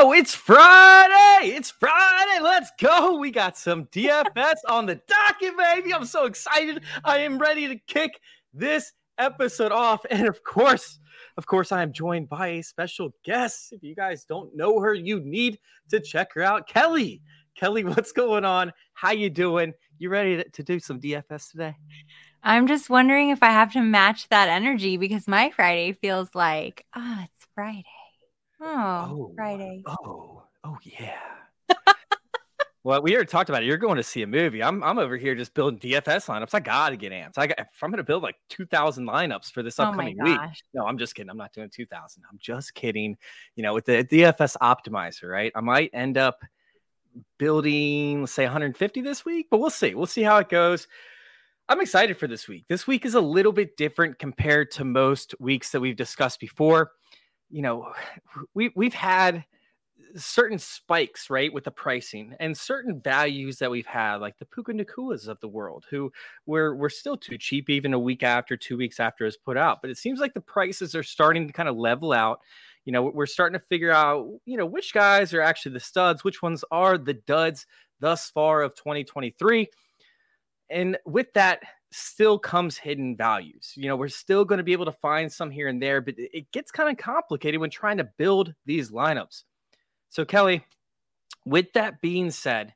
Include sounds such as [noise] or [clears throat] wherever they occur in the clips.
It's Friday! It's Friday! Let's go! We got some DFS on the docket, baby. I'm so excited. I am ready to kick this episode off. And of course, of course, I am joined by a special guest. If you guys don't know her, you need to check her out. Kelly. Kelly, [laughs] what's going on? How you doing? You ready to, to do some DFS today? I'm just wondering if I have to match that energy because my Friday feels like, oh, it's Friday. Oh, oh Friday. Oh, oh yeah. [laughs] well, we already talked about it. You're going to see a movie. I'm I'm over here just building DFS lineups. I gotta get amps. I got if I'm gonna build like two thousand lineups for this Oh upcoming week. No, I'm just kidding. I'm not doing two thousand. I'm just kidding. You know, with the DFS optimizer, right? I might end up building, let's say 150 this week, but we'll see. We'll see how it goes. I'm excited for this week. This week is a little bit different compared to most weeks that we've discussed before. You know, we we've had certain spikes, right, with the pricing and certain values that we've had, like the Puka Nacuas of the world, who were were still too cheap even a week after, two weeks after it's put out. But it seems like the prices are starting to kind of level out. You know, we're starting to figure out, you know, which guys are actually the studs, which ones are the duds thus far of 2023 and with that still comes hidden values. You know we're still going to be able to find some here and there but it gets kind of complicated when trying to build these lineups. So kelly with that being said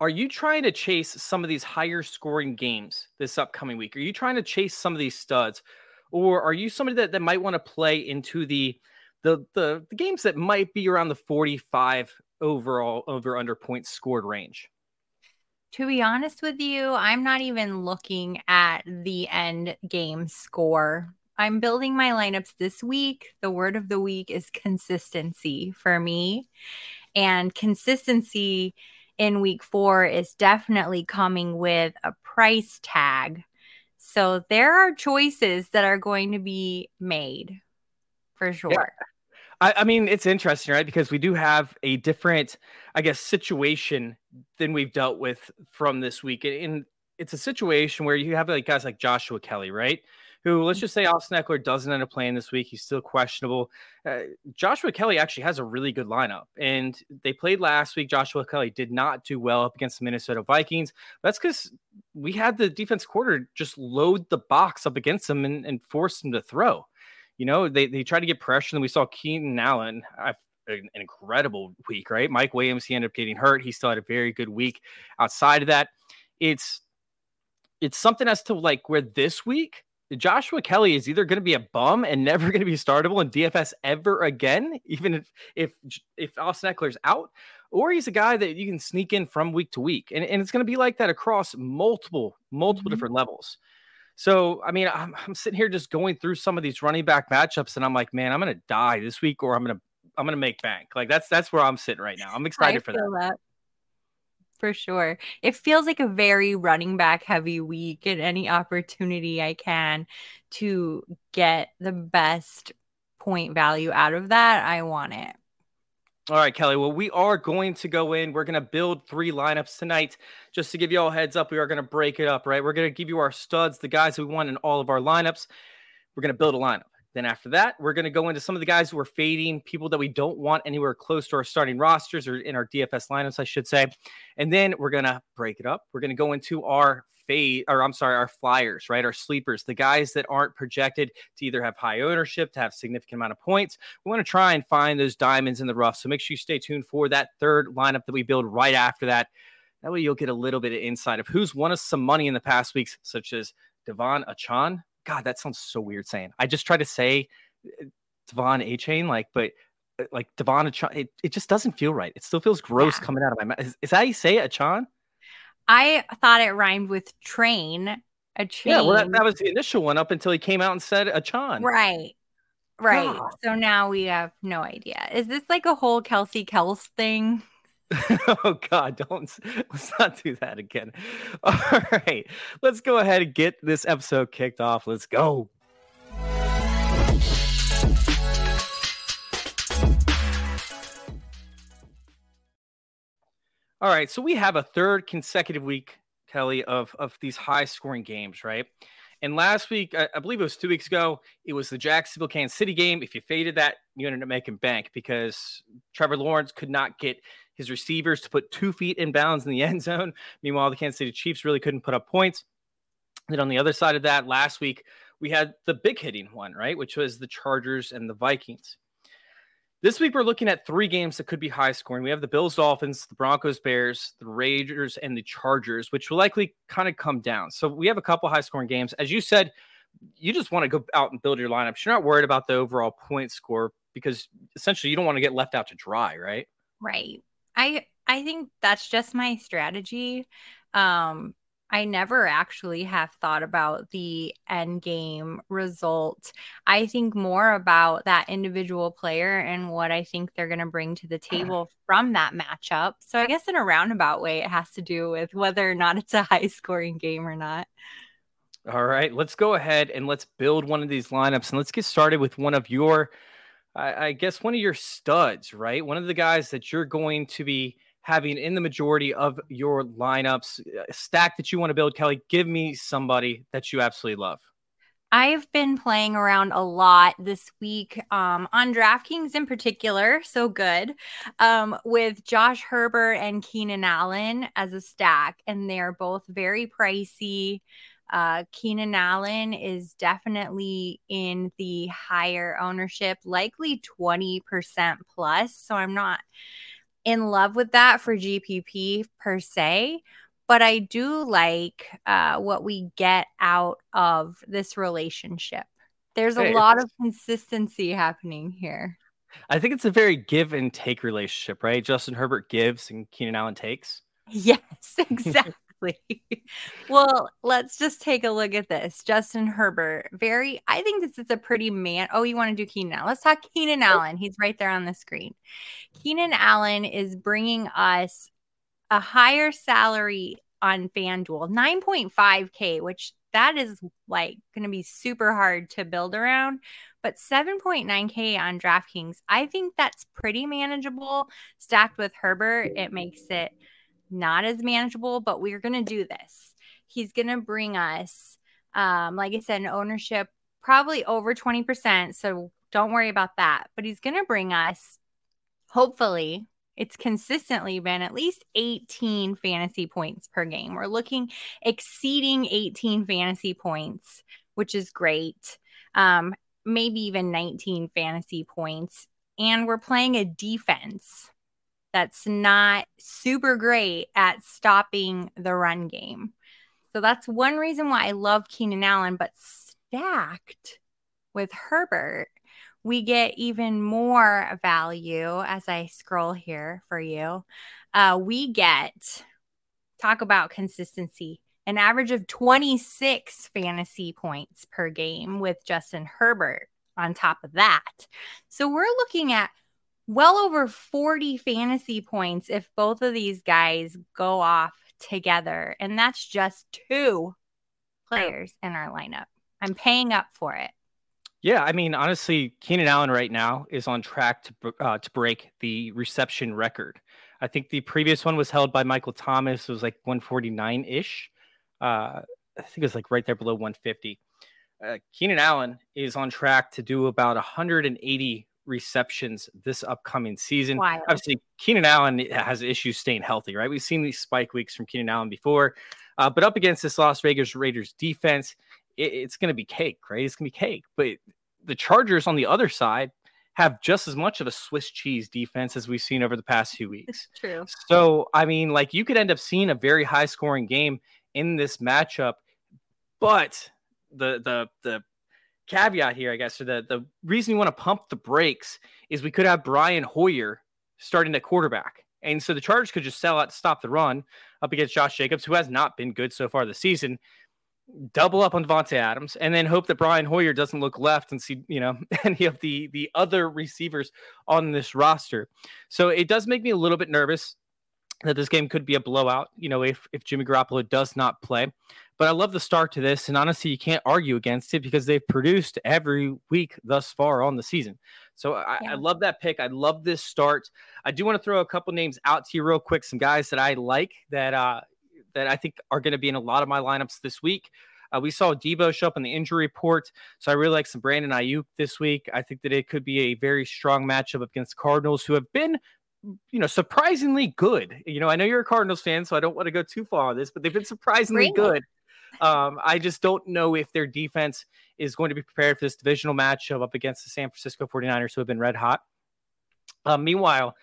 are you trying to chase some of these higher scoring games this upcoming week? Are you trying to chase some of these studs? Or are you somebody that, that might want to play into the the, the the games that might be around the 45 overall over under points scored range To be honest with you, I'm not even looking at the end game score. I'm building my lineups this week. The word of the week is consistency for me. And consistency in week four is definitely coming with a price tag. So there are choices that are going to be made for sure. I, I mean, it's interesting, right? Because we do have a different, I guess, situation than we've dealt with from this week. And it's a situation where you have like guys like Joshua Kelly, right? Who let's just say Austin Ekeler doesn't end up playing this week. He's still questionable. Uh, Joshua Kelly actually has a really good lineup, and they played last week. Joshua Kelly did not do well up against the Minnesota Vikings. That's because we had the defense quarter just load the box up against them and, and force them to throw. You know, they, they tried to get pressure, and we saw Keenan Allen have an incredible week, right? Mike Williams, he ended up getting hurt. He still had a very good week. Outside of that, it's it's something as to like where this week Joshua Kelly is either going to be a bum and [laughs] never going to be startable in DFS ever again, even if if if Austin Ekeler's out, or he's a guy that you can sneak in from week to week, and, and it's going to be like that across multiple multiple Mhm. different levels. So I mean, I'm, I'm sitting here just going through some of these running back matchups, and I'm like, man, I'm going to die this week, or I'm going to I'm going to make bank. Like that's that's where I'm sitting right now. I'm excited for that. that. For sure. It feels like a very running back heavy week and any opportunity I can to get the best point value out of that, I want it. All right, Kelly. Well, we are going to go in. We're going to build three lineups tonight. Just to give you all heads up, we are going to break it up, right? We're going to give you our studs, the guys we want in all of our lineups. We're going to build a lineup. Then after that, we're going to go into some of the guys who are fading, people that we don't want anywhere close to our starting rosters or in our DFS lineups, I should say. And then we're going to break it up. We're going to go into our fade, or I'm sorry, our flyers, right? Our sleepers, the guys that aren't projected to either have high ownership, to have significant amount of points. We want to try and find those diamonds in the rough. So make sure you stay tuned for that third lineup that we build right after that. That way you'll get a little bit of insight of who's won us some money in the past weeks, such as Devon Achan. God, that sounds so weird saying. I just try to say uh, Devon A Chain, like, but uh, like De'Von Achan, It, it just doesn't feel right. It still feels gross yeah. coming out of my mouth. Is, is, that how you say it, Achane? I thought it rhymed with train. A chain. Yeah, well, that, that was the initial one up until he came out and said Achane. Right. Right. God. So now we have no idea. Is this like a whole Kelsey Kels thing? [laughs] oh God, don't let's not do that again. [laughs] All right, let's go ahead and get this episode kicked off. Let's go. All right, so we have a third consecutive week, Kelly, of of these high scoring games, right? And last week, I, I, believe it was two weeks ago, it was the Jacksonville Kansas City game. If you faded that, you ended up making bank because Trevor Lawrence could not get his receivers to put two feet in bounds in the [laughs] end zone. Meanwhile, the Kansas City Chiefs really couldn't put up points. Then on the other side of that, last week we had the big hitting one, right, which was the Chargers and the Vikings. This week, we're looking at three games that could be high scoring. We have the Bills, Dolphins, the Broncos, Bears, the Raiders, and the Chargers, which will likely kind of come down. So we have a couple high scoring games. As you said, you just want to go out and build your lineups. You're not worried about the overall point score because essentially you don't want to get left out to dry, right? Right. I I think that's just my strategy. Um, I never actually have thought about the end game result. I think more about that individual player and what I think they're going to bring to the table [clears throat] from that matchup. So I guess in a roundabout way, it has to do with whether or not it's a [laughs] high scoring game or not. All right, let's go ahead and let's build one of these lineups and let's get started with one of your, I, I guess, one of your studs, right? One of the guys that you're going to be having in the majority of your lineups, uh, stack that you want to build, Kelly, give me somebody that you absolutely love. I've been playing around a lot this week um, on DraftKings in particular. So good. Um, with Josh Herbert and Keenan Allen as a stack, and they're both very pricey. Uh, Keenan Allen is definitely in the higher ownership, likely 20% plus. So I'm not in love with that for GPP per se, but I do like uh, what we get out of this relationship. There's a lot of consistency happening here. I think it's a very give and take relationship, right? Justin Herbert gives and Keenan Allen takes. [laughs] Yes, [laughs] exactly. [laughs] well, let's just take a look at this. Justin Herbert, very, I think this is a pretty man. Oh, you want to do Keenan Allen? Let's talk Keenan Allen. He's right there on the screen. Keenan Allen is bringing us a higher salary on FanDuel, 9.5K, which that is like going to be super hard to build around. But 7.9K on DraftKings, I think that's pretty manageable. Stacked with Herbert, it makes it not as manageable, but we're going to do this. He's going to bring us, um, like I said, an ownership probably over 20%. So don't worry about that. But he's going to bring us, hopefully, it's consistently been at least 18 fantasy points per game. We're looking exceeding 18 fantasy points, which is great. Um, maybe even 19 fantasy points. And we're playing a defense that's not super great at stopping the run game. So that's one reason why I love Keenan Allen, but stacked with Herbert, we get even more value as I scroll here for you. Uh, we get, talk about consistency, an average of 26 fantasy points per game with Justin Herbert on top of that. So we're looking at well over 40 fantasy points if both of these guys go off together. And that's just two players in our lineup. I'm paying up for it. Yeah, I mean, honestly, Keenan Allen right now is on track to uh, to break the reception record. I think the previous one was held by Michael Thomas. It was like 149 ish. Uh, I think it was like right there below 150. Uh, Keenan Allen is on track to do about 180 receptions this upcoming season. Wild. Obviously, Keenan Allen has issues staying healthy, right? We've seen these spike weeks from Keenan Allen before, uh, but up against this Las Vegas Raiders defense, it, it's going to be cake, right? It's going to be cake. But the Chargers on the other side have just as much of a Swiss cheese defense as we've seen over the past few [laughs] weeks. It's true. So, I mean, like you could end up seeing a very high scoring game in this matchup, but the the the caveat here, I guess, or the the reason you want to pump the brakes is we could have Brian Hoyer starting at quarterback. And so the Chargers could just sell out to stop the run up against Josh Jacobs, who has not been good so far this season. Double up on Davante Adams, and then hope that Brian Hoyer doesn't look left and see, you know, [laughs] any of the the other receivers on this roster. So it does make me a little bit nervous that this game could be a blowout, you know, if if Jimmy Garoppolo does not play. But I love the start to this, and honestly, you can't argue against it because they've produced every week thus far on the season. So I, yeah. I love that pick. I love this start. I do want to throw a couple names out to you real quick. Some guys that I like that uh, that I think are going to be in a lot of my lineups this week. Uh, we saw Deebo show up in the injury report, so I really like some Brandon Aiyuk this week. I think that it could be a very strong matchup against Cardinals, who have been you know, surprisingly good. You know, I know you're a Cardinals fan, so I don't want to go too far on this, but they've been surprisingly good. Um, I just don't know if their defense is going to be prepared for this divisional matchup up against the San Francisco 49ers, who have been red hot. Uh, meanwhile,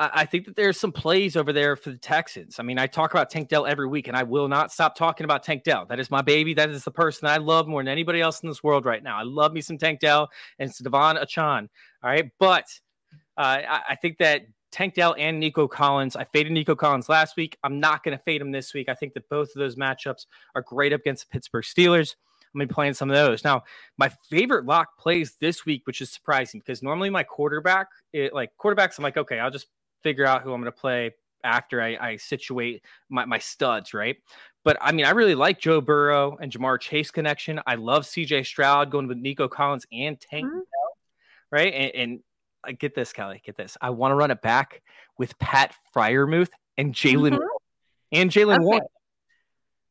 I, think that there's some plays over there for the Texans. I mean, I talk about Tank Dell every week, and I will not stop talking about Tank Dell. That is my baby. That is the person I love more than anybody else in this world right now. I love me some Tank Dell and it's De'Von Achane. All right. But uh, I, I think that Tank Dell and Nico Collins. I faded Nico Collins last week. I'm not going to fade him this week. I think that both of those matchups are great up against the Pittsburgh Steelers. I'm going to be playing some of those. Now, my favorite lock plays this week, which is surprising because normally my quarterback, it, like quarterbacks, I'm like, okay, I'll just figure out who I'm going to play after I, I situate my, my studs, right? But I mean, I really like Joe Burrow and Ja'Marr Chase connection. I love CJ Stroud going with Nico Collins and Tank mm-hmm. right? And, and get this, Kelly, get this. I want to run it back with Pat Freiermuth and Jaylen mm-hmm. and Jaylen okay. Warren.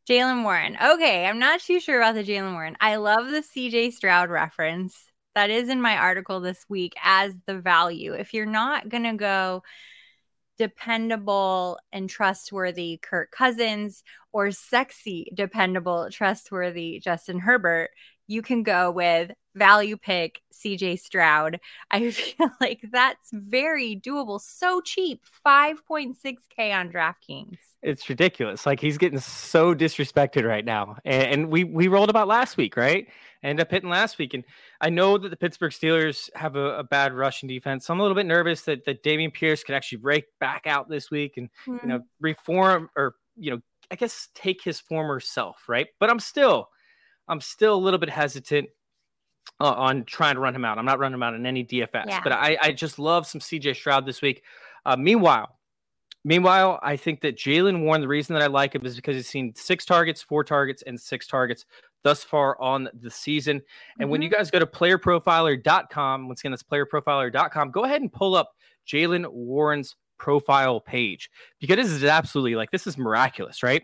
Jaylen Warren. Okay, I'm not too sure about the Jaylen Warren. I love the CJ Stroud reference. That is in my article this week as the value. If you're not going to go dependable and trustworthy Kirk Cousins or sexy, dependable, trustworthy Justin Herbert, you can go with value pick CJ Stroud. [laughs] I feel like that's very doable. So cheap, 5.6K on DraftKings. It's ridiculous. Like he's getting so disrespected right now. And, and we we rolled about last week, right? End up hitting last week. And I know that the Pittsburgh Steelers have a, a bad rushing defense. So I'm a little bit nervous that, that Dameon Pierce could actually break back out this week and mm-hmm. you know hmm. reform or you know, I guess take his former self, right? But I'm still I'm still a little bit hesitant uh, on trying to run him out. I'm not running him out in any DFS, yeah. but I, I just love some CJ Stroud this week. Uh, meanwhile, meanwhile, I think that Jaylen Warren, the reason that I like him is because he's seen six targets, four targets, and six targets thus far on the season. And mm-hmm. when you mm-hmm. guys go to playerprofiler.com, once again, that's playerprofiler.com, go ahead and pull up Jaylen Warren's profile page because this is absolutely like this is miraculous, right?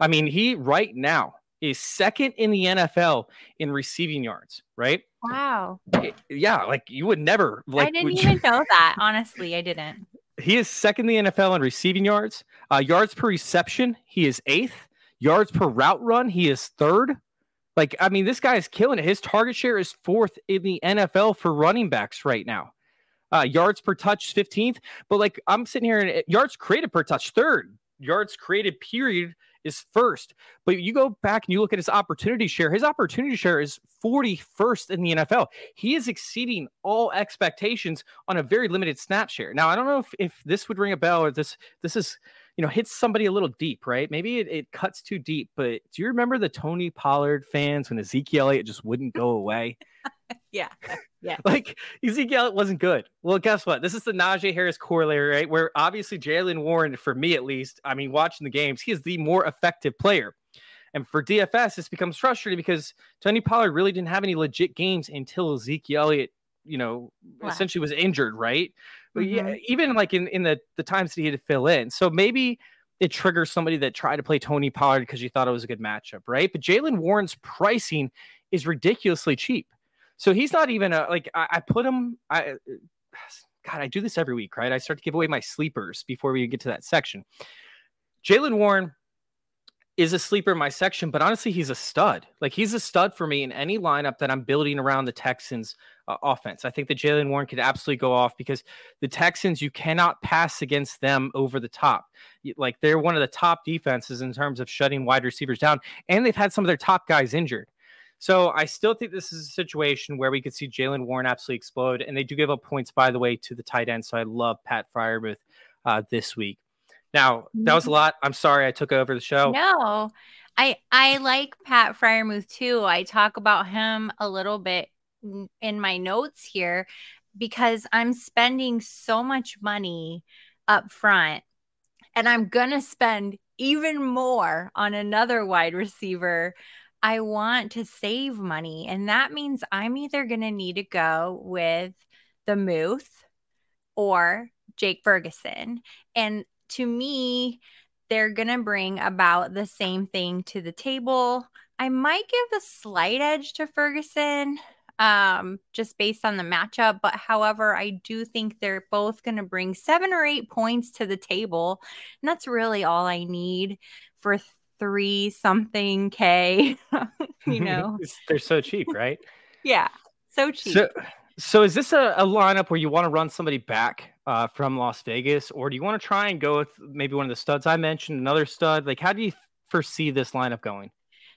I mean, he right now is second in the NFL in receiving yards, right? Wow. Yeah, like you would never like I didn't even you... know that. Honestly, I didn't. [laughs] He is second in the NFL in receiving yards. Uh, yards per reception, he is eighth. Yards per route run, he is third. Like, I mean, this guy is killing it. His target share is fourth in the NFL for running backs right now. Uh, yards per touch, 15th. But like, I'm sitting here and yards created per touch, third. Yards created, period, is first. But you go back and you look at his opportunity share, his opportunity share is 41st in the NFL. He is exceeding all expectations on a very limited snap share. Now, I don't know if, if this would ring a bell or this this is you know hits somebody a little deep, right? Maybe it, it cuts too deep. But do you remember the Tony Pollard fans when Ezekiel Elliott just wouldn't go away? [laughs] yeah. Yeah. [laughs] Like Ezekiel wasn't good. Well, guess what? This is the Najee Harris corollary, right? Where obviously Jaylen Warren, for me at least, I mean, watching the games, he is the more effective player. And for DFS, this becomes frustrating because Tony Pollard really didn't have any legit games until Ezekiel Elliott, you know, wow. essentially was injured, right? But mm-hmm. yeah, even like in, in the, the times that he had to fill in. So maybe it triggers somebody that tried to play Tony Pollard because you thought it was a good matchup, right? But Jaylen Warren's pricing is ridiculously cheap. So he's not even a like I, I put him. I [sighs] God, I do this every week, right? I start to give away my sleepers before we get to that section. Jaylen Warren is a sleeper in my section, but honestly, he's a stud. Like he's a stud for me in any lineup that I'm building around the Texans uh, offense. I think that Jaylen Warren could absolutely go off because the Texans, you cannot pass against them over the top. Like they're one of the top defenses in terms of shutting wide receivers down, and they've had some of their top guys injured. So I still think this is a situation where we could see Jaylen Warren absolutely explode. And they do give up points, by the way, to the tight end. So I love Pat Freiermuth uh, this week. Now, that was a mm-hmm. lot. I'm sorry I took over the show. No, I I like Pat Freiermuth too. I talk about him a little bit in my notes here because I'm spending so much money up front and I'm going to spend even more on another wide receiver. I want to save money. And that means I'm either going to need to go with the Muth or Jake Ferguson. And to me, they're going to bring about the same thing to the table. I might give a slight edge to Ferguson um, just based on the matchup. But however, I do think they're both going to bring seven or eight points to the table. And that's really all I need for three something K. [laughs] you [laughs] know, they're so cheap, [laughs] right? yeah, so cheap. So, so is this a, a lineup where you want to run somebody back uh, from Las Vegas, or do you want to try and go with maybe one of the studs I mentioned, another stud? Like, how do you foresee this lineup going?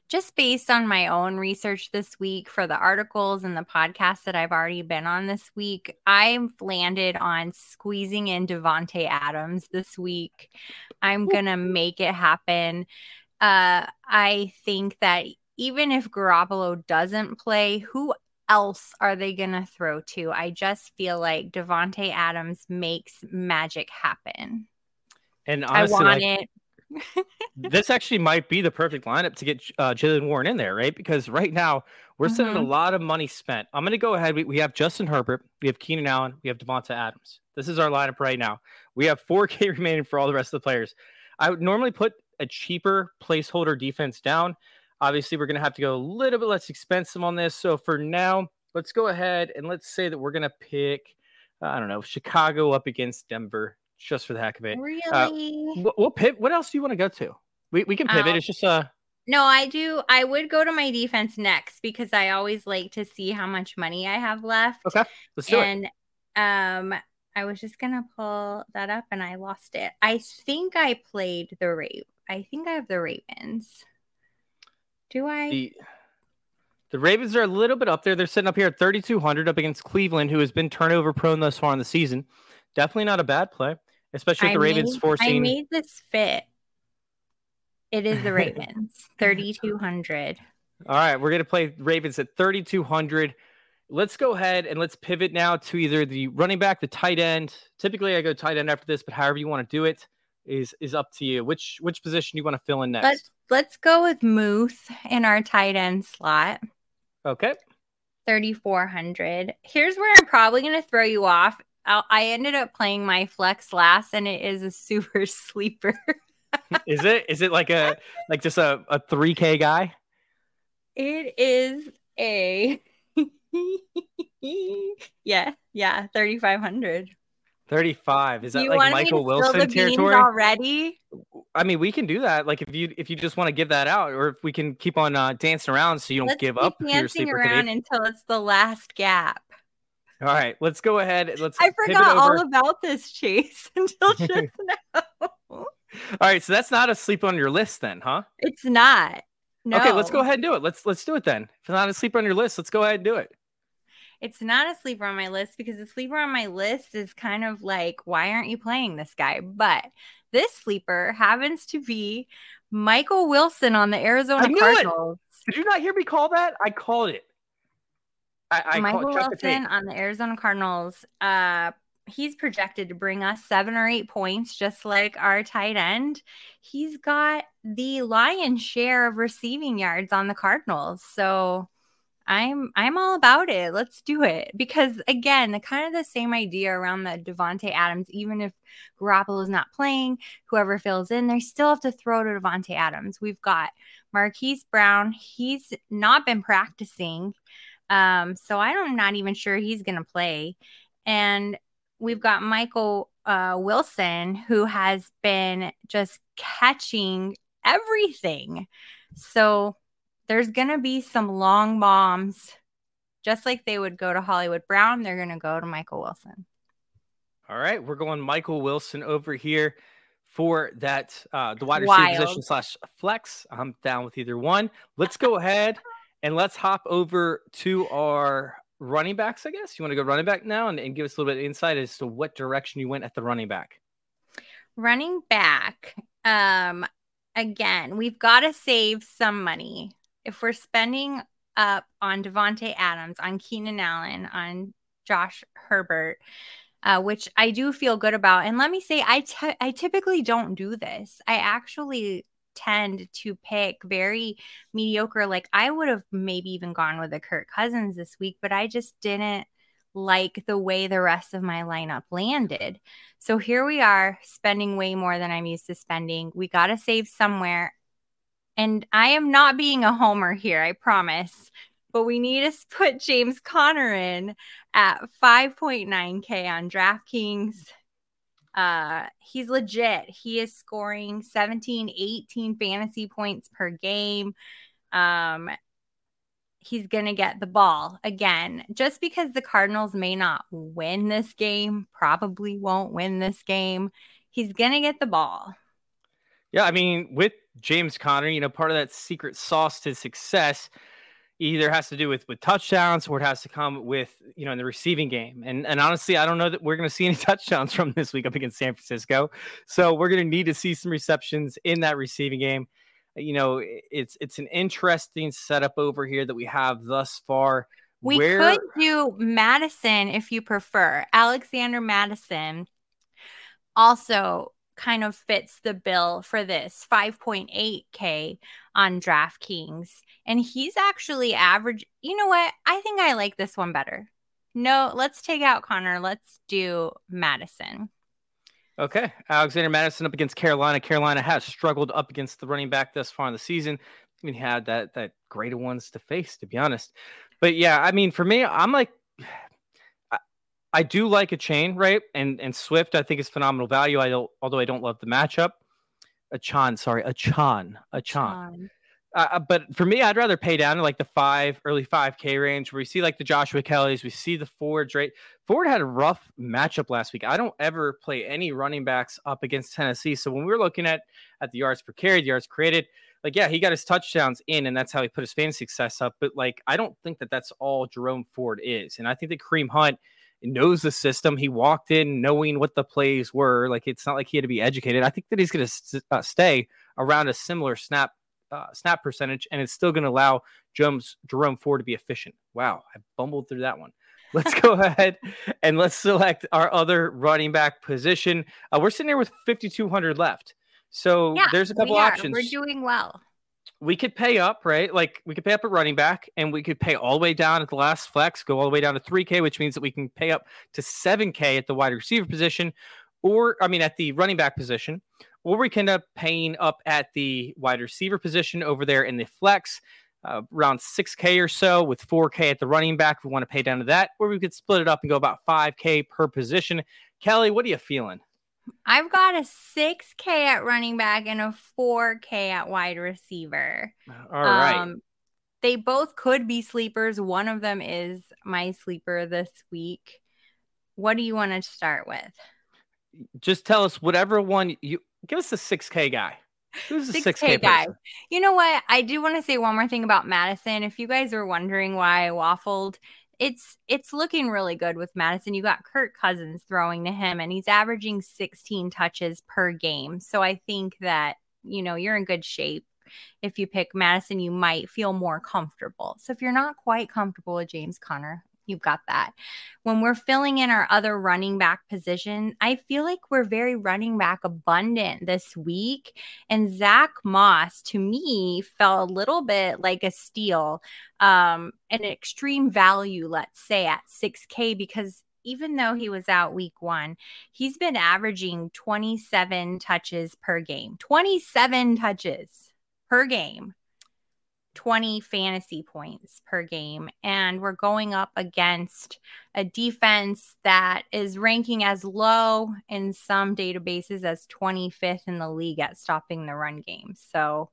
just based on my own research this week for the articles and the podcasts that I've already been on this week, I've landed on squeezing in Davante Adams this week. I'm going to make it happen. Uh, I think that even if Garoppolo doesn't play, who else are they going to throw to? I just feel like Davante Adams makes magic happen. And honestly, I want like, it [laughs] this actually might be the perfect lineup to get uh, Jaylen Warren in there, right? Because right now we're mm-hmm. sending a lot of money spent. I'm going to go ahead. We, we have Justin Herbert, we have Keenan Allen, we have Davante Adams. This is our lineup right now. We have 4K [laughs] remaining for all the rest of the players. I would normally put a cheaper placeholder defense down. Obviously, we're going to have to go a little bit less expensive on this. So for now, let's go ahead and let's say that we're going to pick, I don't know, Chicago up against Denver just for the heck of it. Uh, really? Uh, we'll, pivot. What else do you want to go to? We, we can pivot. Um, it's just uh no, I do. I would go to my defense next because I always like to see how much money I have left. Okay, let's do and, it. And um, I was just gonna pull that up and I lost it. I think I played the Raven. I think I have the Ravens. Do I? The, the Ravens are a little bit up there. They're sitting up here at 3,200 up against Cleveland, who has been turnover prone thus far in the season. Definitely not a bad play especially with the Ravens made, forcing. I made this fit. It is the [laughs] Ravens, 3,200. All right, we're going to play Ravens at 3,200. Let's go ahead and let's pivot now to either the running back, the tight end. Typically, I go tight end after this, but however you want to do it is is up to you. Which which position you want to fill in next? Let's let's go with Muth in our tight end slot. Okay. 3,400. Here's where I'm probably going to throw you off I ended up playing my flex last, and it is a super [laughs] sleeper. [laughs] is it? Is it like a like just a a three k guy? It is a [laughs] yeah yeah thirty five hundred. 35 is that like michael wilson territory already i mean we can do that like if you if you just want to give that out or if we can keep on uh, dancing around so you don't Let's give up dancing around until it's the last gap all right, let's go ahead. Let's. I forgot all about this chase [laughs] until just [laughs] now. all right, so that's not a sleep on your list, then, huh? It's not. No. Okay, let's go ahead and do it. Let's let's do it then. If it's not a sleeper on your list, let's go ahead and do it. It's not a sleeper on my list because the sleeper on my list is kind of like, why aren't you playing this guy? But this sleeper happens to be Michael Wilson on the Arizona Cardinals. It. Did you not hear me call that? I called it. I, I Michael Wilson on the Arizona Cardinals. Uh, he's projected to bring us seven or eight points, just like our tight end. He's got the lion's share of receiving yards on the Cardinals. So I'm I'm all about it. Let's do it. Because again, the kind of the same idea around the Davante Adams, even if Garoppolo is not playing, whoever fills in, they still have to throw to Davante Adams. We've got Marquise Brown. He's not been practicing. Um, so I'm not even sure he's going to play. And we've got Michael uh, Wilson, who has been just catching everything. So there's going to be some long bombs, just like they would go to Hollywood Brown. They're going to go to Michael Wilson. All right, we're going Michael Wilson over here for that uh the wide receiver position slash flex. I'm down with either one. Let's go ahead And let's hop over to our running backs, I guess. You want to go running back now and, and give us a little bit of insight as to what direction you went at the running back. Running back. Um, again, we've got to save some money. If we're spending up on Davante Adams, on Keenan Allen, on Josh Herbert, uh, which I do feel good about. And let me say, I, t- I typically don't do this. I actually tend to pick very mediocre. Like I would have maybe even gone with a Kirk Cousins this week, but I just didn't like the way the rest of my lineup landed. So here we are spending way more than I'm used to spending. We got to save somewhere. And I am not being a homer here, I promise. But we need to put James Conner in at 5.9K on DraftKings. Uh, he's legit. He is scoring 17, 18 fantasy points per game. Um, he's going to get the ball again. Just because the Cardinals may not win this game, probably won't win this game, he's going to get the ball. Yeah, I mean, with James Conner, you know, part of that secret sauce to success either has to do with with touchdowns or it has to come with you know in the receiving game. And and honestly i don't know that we're going to see any [laughs] touchdowns from this week up against san francisco. So we're going to need to see some receptions in that receiving game. You know it's it's an interesting setup over here that we have thus far. We Where... could do Mattison if you prefer. Alexander Mattison. Also kind of fits the bill for this 5.8K on DraftKings. And he's actually average. You know what? I think I like this one better. No, let's take out Conner. Let's do Mattison. Okay. Alexander Mattison up against Carolina. Carolina has struggled up against the running back thus far in the season. I mean, he had that that greater ones to face, to be honest. But yeah, I mean, for me, I'm like I do like a chain, right? And and Swift, I think is phenomenal value. I don't, although I don't love the matchup. Achane, sorry, Achane, Achane. Uh, uh, but for me, I'd rather pay down to like the five, early five K range, where we see like the Joshua Kellys, we see the Fords, right? Ford had a rough matchup last week. I don't ever play any running backs up against Tennessee. So when we were looking at at the yards per carry, the yards created, like yeah, he got his touchdowns in, and that's how he put his fantasy success up. But like, I don't think that that's all Jerome Ford is, and I think that Kareem Hunt knows the system. He walked in knowing what the plays were. Like it's not like he had to be educated. I think that he's going to st- uh, stay around a similar snap uh, snap percentage, and it's still going to allow Jones, Jerome Ford to be efficient. Wow, I bumbled through that one. [laughs] Let's go ahead and let's select our other running back position. Uh, we're sitting here with 5,200 left. So yeah, there's a couple we options. We're doing well we could pay up, right? Like we could pay up at running back and we could pay all the way down at the last flex, go all the way down to 3K, which means that we can pay up to 7K at the wide receiver position, or I mean, at the running back position, or we can end up paying up at the wide receiver position over there in the flex. Uh, around 6K or so with 4K at the running back. We want to pay down to that, or we could split it up and go about 5K per position. Kelly, what are you feeling? I've got a 6K at running back and a 4K at wide receiver. All right. Um, they both could be sleepers. One of them is my sleeper this week. What do you want to start with? Just tell us whatever one you give us the 6K guy. Who's the 6K, 6K guy? You know what? I do want to say one more thing about Mattison. If you guys are wondering why I waffled, it's it's looking really good with Mattison. You got Kirk Cousins throwing to him, and he's averaging 16 touches per game. So I think that you know you're in good shape. If you pick Mattison, you might feel more comfortable. So if you're not quite comfortable with James Conner, you've got that. When we're filling in our other running back position, I feel like we're very running back abundant this week. And Zach Moss, to me, felt a little bit like a steal, um, an extreme value, let's say, at 6K, because even though he was out week one, he's been averaging 27 touches per game. 27 touches per game. 20 fantasy points per game. And we're going up against a defense that is ranking as low in some databases as 25th in the league at stopping the run game. So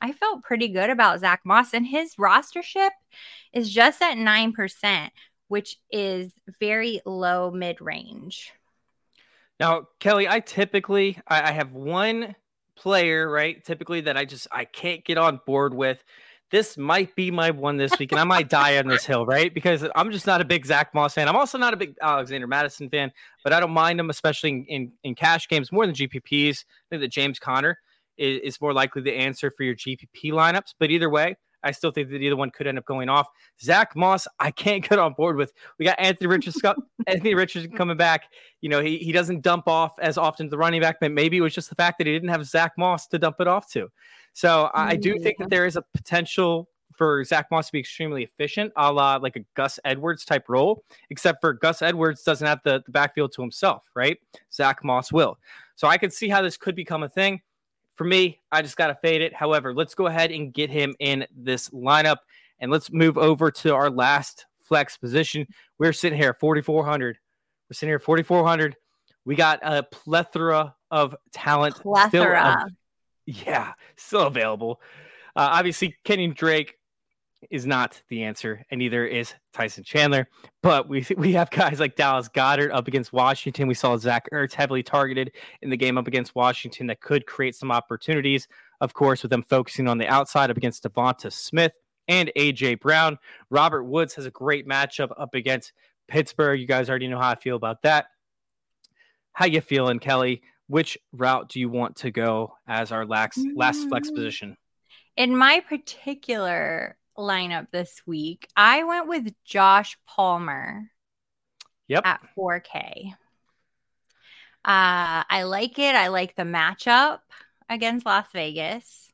I felt pretty good about Zach Moss, and his rostership is just at 9%, which is very low mid range. Now, Kelly, I typically I, I have one player, right? Typically that I just I can't get on board with this might be my one this week, and I might die on this hill, right? Because I'm just not a big Zach Moss fan. I'm also not a big Alexander Mattison fan, but I don't mind him, especially in, in, in cash games more than GPPs. I think that James Conner is, is more likely the answer for your GPP lineups. But either way, I still think that either one could end up going off. Zach Moss, I can't get on board with. We got Anthony Richardson, [laughs] Anthony Richardson coming back. You know, he, he doesn't dump off as often to the running back, but maybe it was just the fact that he didn't have Zach Moss to dump it off to. So I do mm, think that there is a potential for Zach Moss to be extremely efficient, a la like a Gus Edwards type role, except for Gus Edwards doesn't have the, the backfield to himself, right? Zach Moss will. So I could see how this could become a thing. For me, I just got to fade it. However, let's go ahead and get him in this lineup and let's move over to our last flex position. We're sitting here 4,400. We're sitting here 4,400. We got a plethora of talent. Plethora. Yeah, still available. Uh, obviously, Kenyan Drake is not the answer, and neither is Tyson Chandler. But we [laughs] we have guys like Dallas Goedert up against Washington. We saw Zach Ertz heavily targeted in the game up against Washington that could create some opportunities. Of course, with them focusing on the outside up against Devonta Smith and AJ Brown. Robert Woods has a great matchup up against Pittsburgh. You guys already know how I feel about that. How you feeling, Kelly? Which route do you want to go as our last last flex mm. position? In my particular lineup this week, I went with Josh Palmer. Yep. At 4K. Uh, I like it. I like the matchup against Las Vegas.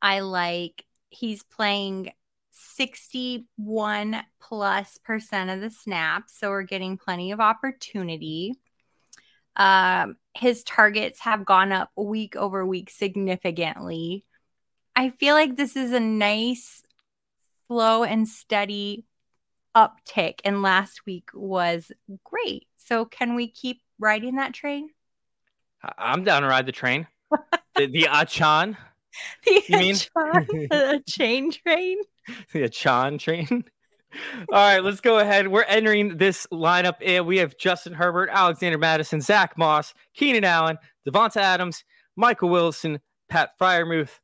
I like he's playing 61 plus percent of the snaps, so we're getting plenty of opportunity. Um, his targets have gone up week over week significantly. I feel like this is a nice slow and steady uptick, and last week was great. So, can we keep riding that train? I'm down to ride the train. the, the [laughs] Achan. The you mean? the chain train. The Achan train. [laughs] All right, let's go ahead. We're entering this lineup. In. We have Justin Herbert, Alexander Mattison, Zach Moss, Keenan Allen, Davante Adams, Michael Wilson, Pat Freiermuth,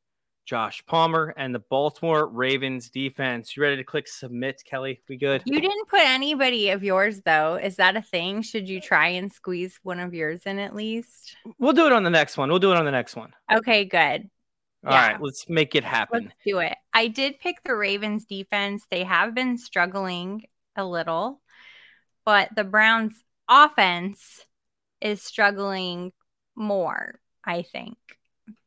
Josh Palmer and the Baltimore Ravens defense. You ready to click submit, Kelly? We good? You didn't put anybody of yours though. Is that a thing? Should you try and squeeze one of yours in at least? We'll do it on the next one. We'll do it on the next one. Okay, good. All yeah. right, let's make it happen. Let's do it. I did pick the Ravens defense. They have been struggling a little, but the Browns offense is struggling more, I think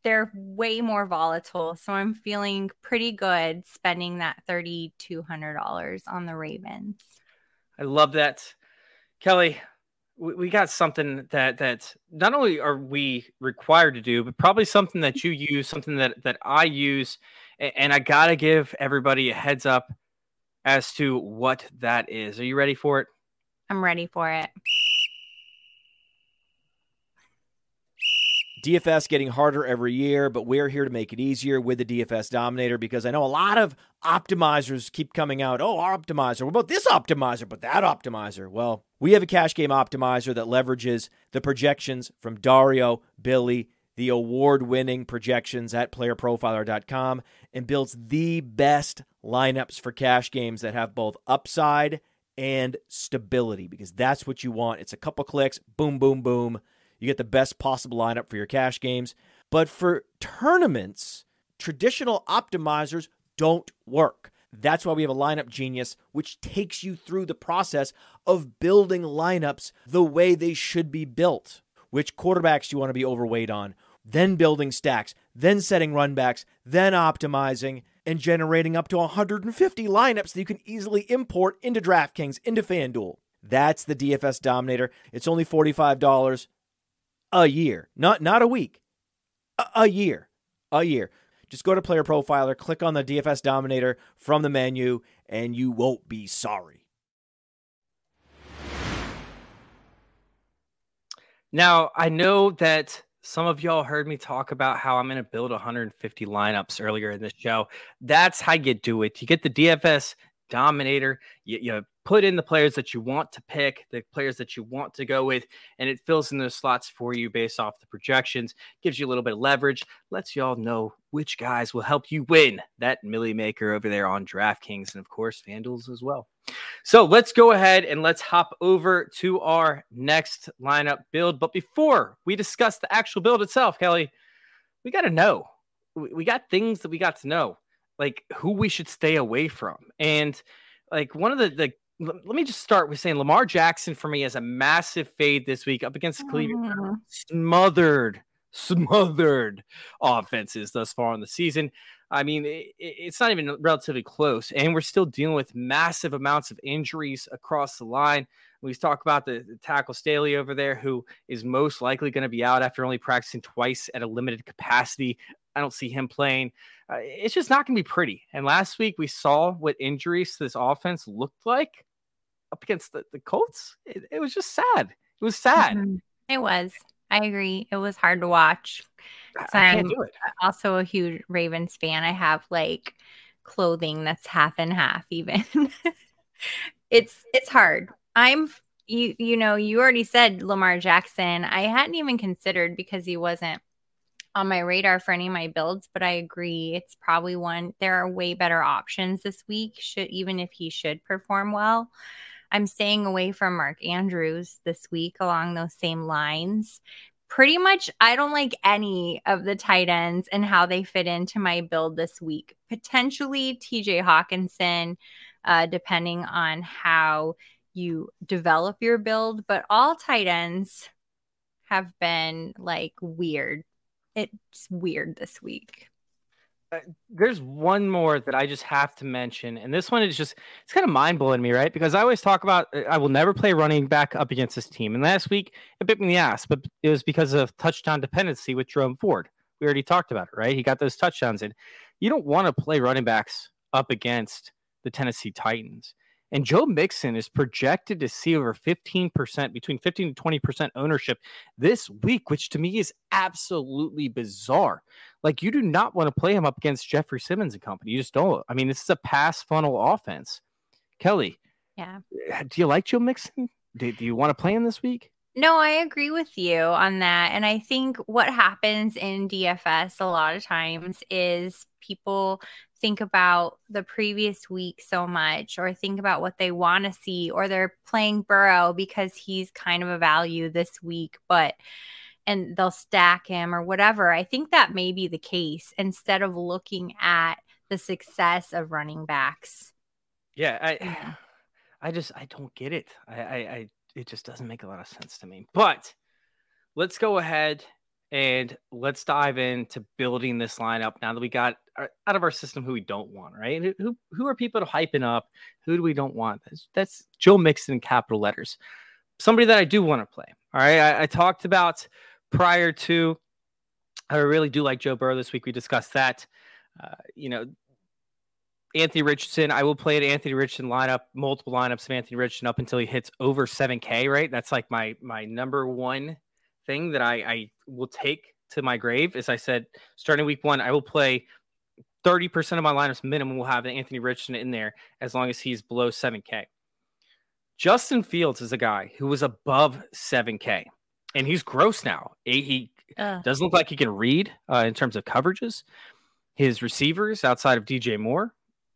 they're way more volatile. So I'm feeling pretty good spending that $3,200 on the Ravens. I love that. Kelly, we, got something that that not only are we required to do, but probably something that you use, something that that I use, and I gotta give everybody a heads up as to what that is. Are you ready for it? I'm ready for it. DFS getting harder every year, but we're here to make it easier with the DFS Dominator because I know a lot of optimizers keep coming out. Oh, our optimizer. What about this optimizer? But that optimizer. Well, we have a cash game optimizer that leverages the projections from Dario, Billy, the award winning projections at playerprofiler.com, and builds the best lineups for cash games that have both upside and stability because that's what you want. It's a couple clicks, boom, boom, boom you get the best possible lineup for your cash games. But for tournaments, traditional optimizers don't work. That's why we have a lineup genius, which takes you through the process of building lineups the way they should be built. Which quarterbacks you want to be overweight on, then building stacks, then setting runbacks, then optimizing and generating up to 150 lineups that you can easily import into DraftKings, into FanDuel. That's the DFS Dominator. It's only $45 a year, not not a week, a, a year, a year. Just go to Player Profiler, click on the DFS Dominator from the menu, and you won't be sorry. Now, I know that some of y'all heard me talk about how I'm going to build 150 lineups earlier in this show. That's how you do it. You get the DFS dominator. You, you put in the players that you want to pick, the players that you want to go with, and it fills in those slots for you based off the projections, gives you a little bit of leverage, lets you all know which guys will help you win that Milly Maker over there on DraftKings and, of course, FanDuels as well. So let's go ahead and let's hop over to our next lineup build. But before we discuss the actual build itself, Kelly, we got to know. We got things that we got to know, like who we should stay away from. And like one of the, the let me just start with saying Lamar Jackson for me is a massive fade this week up against Cleveland. Mm. Smothered, smothered offenses thus far in the season. I mean, it, it's not even relatively close, and we're still dealing with massive amounts of injuries across the line. We talk about the, the tackle Stanley over there, who is most likely going to be out after only practicing twice at a limited capacity. I don't see him playing. Uh, it's just not going to be pretty. And last week we saw what injuries to this offense looked like up against the, the Colts, it, it was just sad. It was sad. Mm-hmm. It was. I agree. It was hard to watch. I, I can't do it. Also, a huge Ravens fan. I have like clothing that's half and half. Even [laughs] it's it's hard. I'm you you know you already said Lamar Jackson. I hadn't even considered because he wasn't on my radar for any of my builds, but I agree it's probably one. There are way better options this week. Should even if he should perform well. I'm staying away from Mark Andrews this week along those same lines. Pretty much, I don't like any of the tight ends and how they fit into my build this week. Potentially TJ Hockenson, uh, depending on how you develop your build, but all tight ends have been like weird. It's weird this week. Uh, there's one more that I just have to mention, and this one is just it's kind of mind blowing me, right? Because I always talk about uh, I will never play running back up against this team, and last week it bit me in the ass, but it was because of touchdown dependency with Jerome Ford. We already talked about it, right? He got those touchdowns in. You don't want to play running backs up against the Tennessee Titans. And Joe Mixon is projected to see over 15%, between 15 to 20% ownership this week, which to me is absolutely bizarre. Like, you do not want to play him up against Jeffrey Simmons and company. You just don't. I mean, this is a pass funnel offense. Kelly, yeah. Eh, do you like Joe Mixon? Do, do you want to play him this week? No, I agree with you on that. And I think what happens in DFS a lot of times is people think about the previous week so much or think about what they want to see or they're playing Burrow because he's kind of a value this week but and they'll stack him or whatever. I think that may be the case instead of looking at the success of running backs. Yeah, I [sighs] I just I don't get it. I I, I it just doesn't make a lot of sense to me. But let's go ahead and let's dive into building this lineup now that we got out of our system who we don't want, right? Who who are people to hyping up? Who do we don't want? That's, that's Joe Mixon in capital letters. Somebody that I do want to play. All right. I, I talked about prior to, I really do like Joe Burrow this week. We discussed that. Uh, you know, Anthony Richardson, I will play the Anthony Richardson lineup, multiple lineups of Anthony Richardson up until he hits over 7K, right? That's like my my number one thing that I, I will take to my grave. As I said, starting week one, I will play 30% of my lineups minimum will have Anthony Richardson in there as long as he's below 7K. Justin Fields is a guy who was above 7K, and he's gross now. He uh. doesn't look like he can read uh, in terms of coverages. His receivers outside of DJ Moore,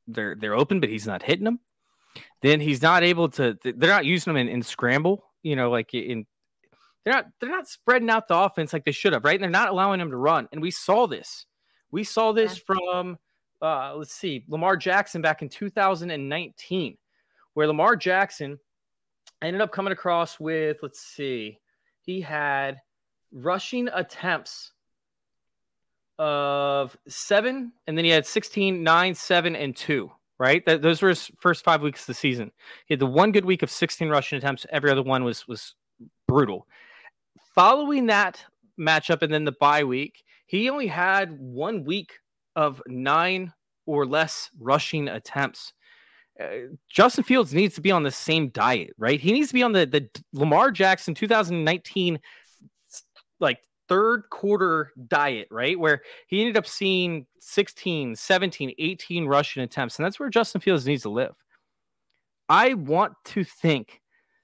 they're they're open, but he's not hitting them. Then he's not able to. They're not using him in, in scramble. You know, like in they're not they're not spreading out the offense like they should have, right? And they're not allowing him to run. And we saw this. We saw this from uh, let's see, Lamar Jackson back in 2019, where Lamar Jackson ended up coming across with, let's see, he had rushing attempts of seven, and then he had 16, nine, seven, and two, right? That, those were his first five weeks of the season. He had the one good week of 16 rushing attempts. Every other one was was brutal. Following that matchup and then the bye week, he only had one week of nine or less rushing attempts. Uh, Justin Fields needs to be on the same diet, right? He needs to be on the the Lamar Jackson 2019 like third quarter diet, right? Where he ended up seeing 16, 17, 18 rushing attempts. And that's where Justin Fields needs to live. I want to think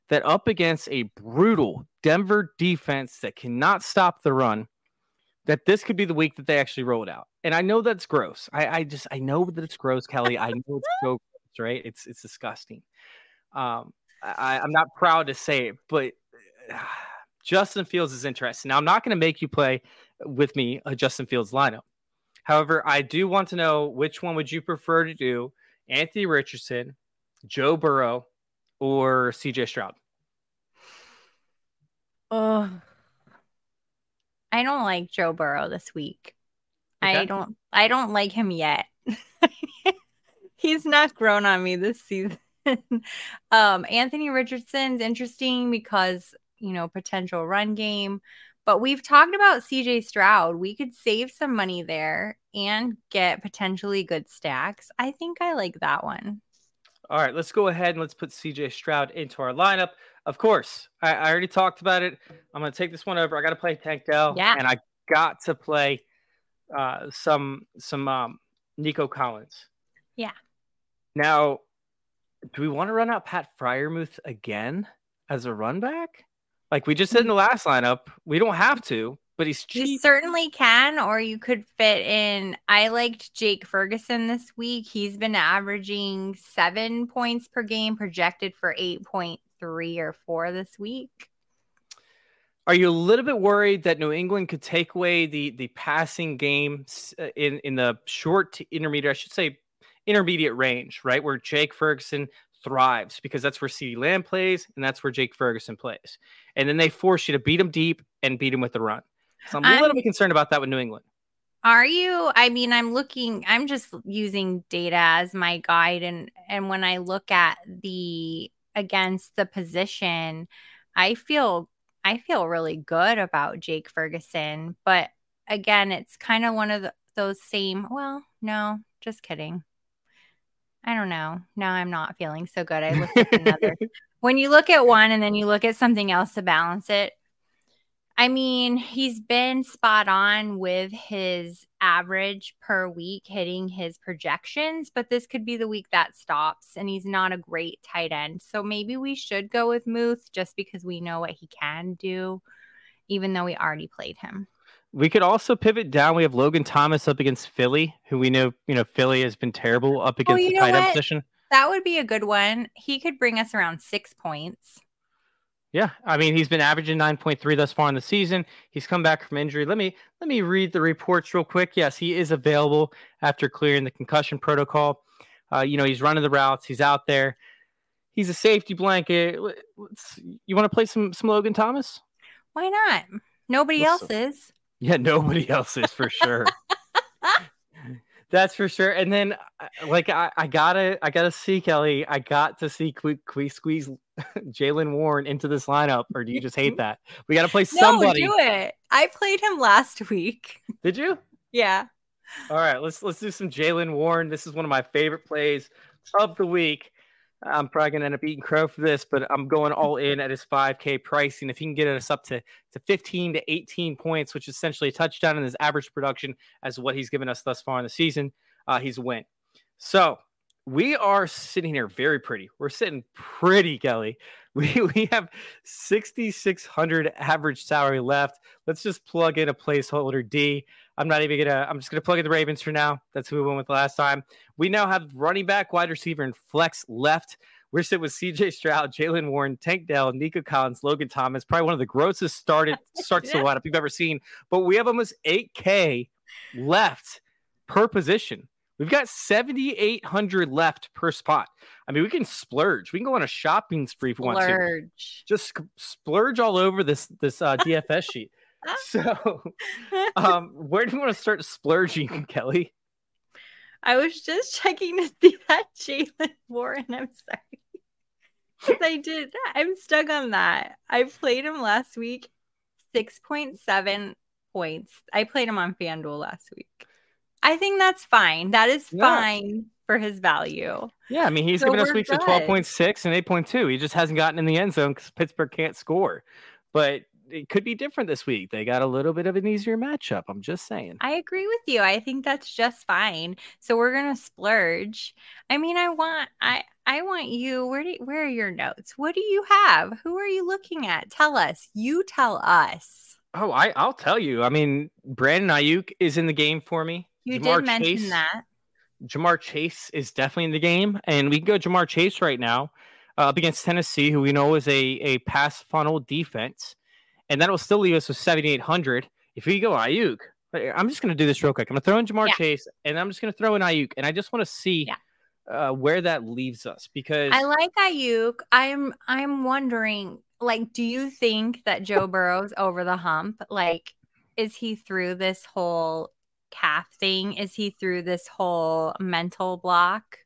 that up against a brutal Denver defense that cannot stop the run, that this could be the week that they actually roll it out. And I know that's gross. I, I just I know that it's gross, Kelly. I know it's so [laughs] gross, right? It's it's disgusting. Um, I, I'm not proud to say it, but uh, [sighs] Justin Fields is interesting. Now I'm not going to make you play with me a Justin Fields lineup. However, I do want to know which one would you prefer to do: Anthony Richardson, Joe Burrow, or CJ Stroud? Oh, I don't like Joe Burrow this week. Okay. I don't I don't like him yet. [laughs] He's not grown on me this season. [laughs] um Anthony Richardson's interesting because, you know, potential run game, but we've talked about CJ Stroud. We could save some money there and get potentially good stacks. I think I like that one. All right, let's go ahead and let's put CJ Stroud into our lineup. Of course, I, I already talked about it. I'm going to take this one over. I got to play Tank Dell, Yeah. and I got to play uh, some some um, Nico Collins. Yeah. Now, do we want to run out Pat Freiermuth again as a run back? Like we just said in the last lineup, we don't have to, but he's You certainly can, or you could fit in. I liked Jake Ferguson this week. He's been averaging seven points per game, projected for 8.3 or four this week. Are you a little bit worried that New England could take away the the passing game uh, in in the short to intermediate, I should say, intermediate range, right, where Jake Ferguson thrives because that's where CeeDee Lamb plays and that's where Jake Ferguson plays, and then they force you to beat him deep and beat him with the run. So I'm a I'm- little bit concerned about that with New England. Are you? I mean, I'm looking, I'm just using data as my guide. And, and when I look at the against the position, I feel, I feel really good about Jake Ferguson. But again, it's kind of one of the, those same, well, no, just kidding. I don't know. Now I'm not feeling so good. I look at another. [laughs] when you look at one and then you look at something else to balance it, I mean, he's been spot on with his average per week hitting his projections, but this could be the week that stops, and he's not a great tight end. So maybe we should go with Muth just because we know what he can do, even though we already played him. We could also pivot down. We have Logan Thomas up against Philly, who we know, you know, Philly has been terrible up oh, against Oh, the tight end position. That would be a good one. He could bring us around six points. Yeah, I mean he's been averaging 9.3 thus far in the season. He's come back from injury. Let me let me read the reports real quick. Yes, he is available after clearing the concussion protocol. Uh, you know, he's running the routes. He's out there. He's a safety blanket. Let- let's- you want to play some some Logan Thomas? Why not? Nobody Let's- else is. [laughs] Yeah, nobody else is for sure. [laughs] That's for sure. And then, uh, like, I, I gotta, I gotta see Kelly. I got to see Quick Quick squeeze [laughs] Jaylen Warren into this lineup, or do you just hate [laughs] that? We got to play somebody. No, do it. I played him last week. [laughs] Did you? Yeah. All right, let's let's do some Jaylen Warren. This is one of my favorite plays of the week. I'm probably gonna end up eating crow for this, but I'm going all in at his 5K pricing. If he can get us up to, to 15 to 18 points, which is essentially a touchdown in his average production as what he's given us thus far in the season, uh, he's a win. So we are sitting here very pretty. We're sitting pretty, Kelly. [laughs] We we have 6,600 average salary left. Let's just plug in a placeholder D. I'm not even gonna. I'm just gonna plug in the Ravens for now. That's who we went with last time. We now have running back, wide receiver, and flex left. We're sitting with C.J. Stroud, Jaylen Warren, Tank Dell, Nico Collins, Logan Thomas. Probably one of the grossest started starts to lineup you've ever seen. But we have almost 8K left per position. We've got 7,800 left per spot. I mean, we can splurge. We can go on a shopping spree if we want to Splurge. just splurge all over this this uh, DFS [laughs] sheet. So, um, where do you want to start splurging, [laughs] Kelly? I was just checking to see that Jaylen Warren. I'm sorry. 'Cause I did. I'm stuck on that. I played him last week, 6.7 points. I played him on FanDuel last week. I think that's fine. That is Yeah. fine for his value. Yeah, I mean, he's So given us weeks of twelve point six and eight point two. He just hasn't gotten in the end zone because Pittsburgh can't score. But it could be different this week. They got a little bit of an easier matchup. I'm just saying. I agree with you. I think that's just fine. So we're gonna splurge. I mean, I want I I want you. Where do where are your notes? What do you have? Who are you looking at? Tell us. You tell us. Oh, I I'll tell you. I mean, Brandon Aiyuk is in the game for me. You Ja'Marr did mention Chase, that. Ja'Marr Chase is definitely in the game, and we can go Ja'Marr Chase right now uh, up against Tennessee, who we know is a a pass funnel defense, and that will still leave us with 7,800. If we go Aiyuk, I'm just going to do this real quick. I'm going to throw in Ja'Marr yeah. Chase, and I'm just going to throw in Aiyuk, and I just want to see. Yeah. Uh, where that leaves us because I like Aiyuk. I'm I'm wondering, like, do you think that Joe Burrow's over the hump? Like, is he through this whole calf thing? Is he through this whole mental block?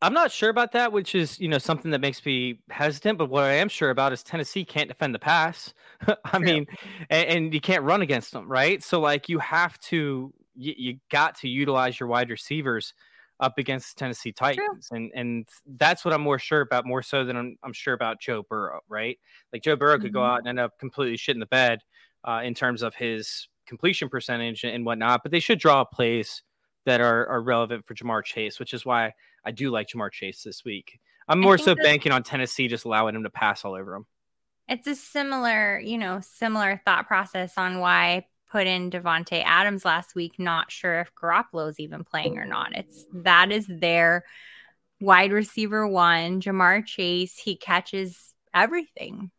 I'm not sure about that, which is you know something that makes me hesitant. But what I am sure about is Tennessee can't defend the pass. [laughs] I True. mean, and, and, you can't run against them, right? So like you have to, you, you got to utilize your wide receivers up against Tennessee Titans, True. and and that's what I'm more sure about, more so than I'm, I'm sure about Joe Burrow, right? Like Joe Burrow mm-hmm. could go mm-hmm. out and end up completely shit in the bed uh, in terms of his completion percentage and whatnot, but they should draw plays that are, are relevant for Ja'Marr Chase, which is why I do like Ja'Marr Chase this week. I'm more so banking on Tennessee just allowing him to pass all over him. It's a similar, you know, similar thought process on why I put in Davante Adams last week. Not sure if Garoppolo's even playing or not. It's that is their wide receiver one, Ja'Marr Chase. He catches everything.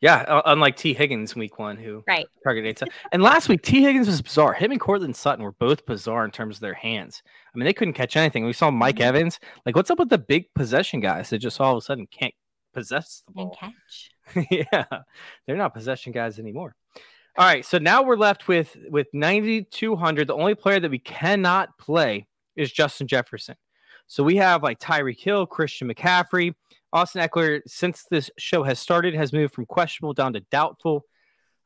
Yeah, unlike T. Higgins week one, who right targeted And last week, T. Higgins was bizarre. Him and Courtland Sutton were both bizarre in terms of their hands. I mean, they couldn't catch anything. We saw Mike mm-hmm. Evans. Like, what's up with the big possession guys that just all of a sudden can't possess the ball? And catch. [laughs] yeah, they're not possession guys anymore. All right, so now we're left with with 9200. The only player that we cannot play is Justin Jefferson. So we have like Tyreek Hill, Christian McCaffrey. Austin Ekeler. since this show has started, has moved from questionable down to doubtful.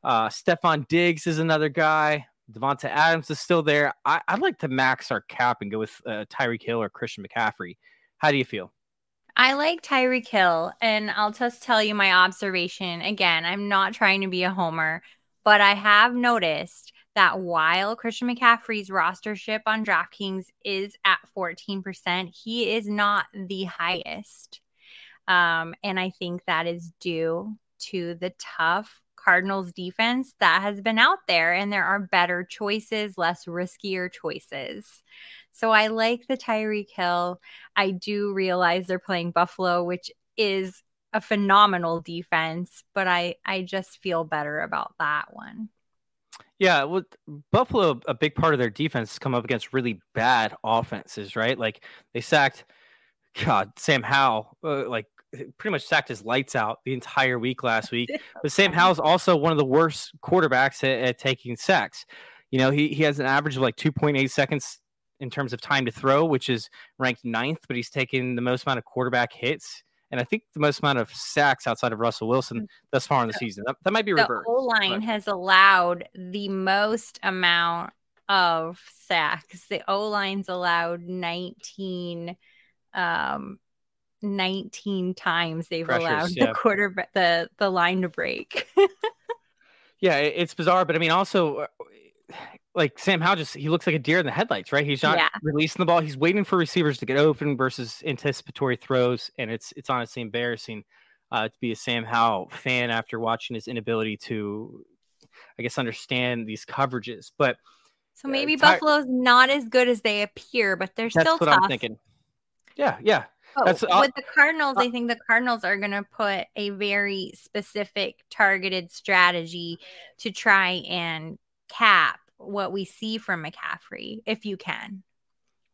Uh, Stefon Diggs is another guy. Davante Adams is still there. I, would like to max our cap and go with uh, Tyreek Hill or Christian McCaffrey. How do you feel? I like Tyreek Hill, and I'll just tell you my observation. Again, I'm not trying to be a homer, but I have noticed that while Christian McCaffrey's rostership on DraftKings is at 14%, he is not the highest. Um, and I think that is due to the tough Cardinals defense that has been out there, and there are better choices, less riskier choices. So I like the Tyreek Hill. I do realize they're playing Buffalo, which is a phenomenal defense, but I I just feel better about that one. Yeah, well, Buffalo, a big part of their defense has come up against really bad offenses, right? Like they sacked, God, Sam Howell, uh, like pretty much sacked his lights out the entire week last week. [laughs] But Sam Howell's also one of the worst quarterbacks at, at taking sacks. You know, he, he has an average of like 2.8 seconds in terms of time to throw, which is ranked ninth, but he's taken the most amount of quarterback hits. And I think the most amount of sacks outside of Russell Wilson mm. thus far in the season. That, that might be reversed. The O line has allowed the most amount of sacks. The O line's allowed 19 um, 19 times they've Pressures, allowed yeah. the quarterback the the line to break. [laughs] yeah, it's bizarre, but I mean also uh, like Sam Howell just he looks like a deer in the headlights, right? He's not yeah. releasing the ball. He's waiting for receivers to get open versus anticipatory throws, and it's it's honestly embarrassing uh, to be a Sam Howell fan after watching his inability to, I guess, understand these coverages. But so maybe uh, Buffalo's not as good as they appear, but they're still what tough. I'm thinking. Yeah, yeah. Oh, That's, uh, with the Cardinals, uh, I think the Cardinals are going to put a very specific targeted strategy to try and cap what we see from McCaffrey, if you can.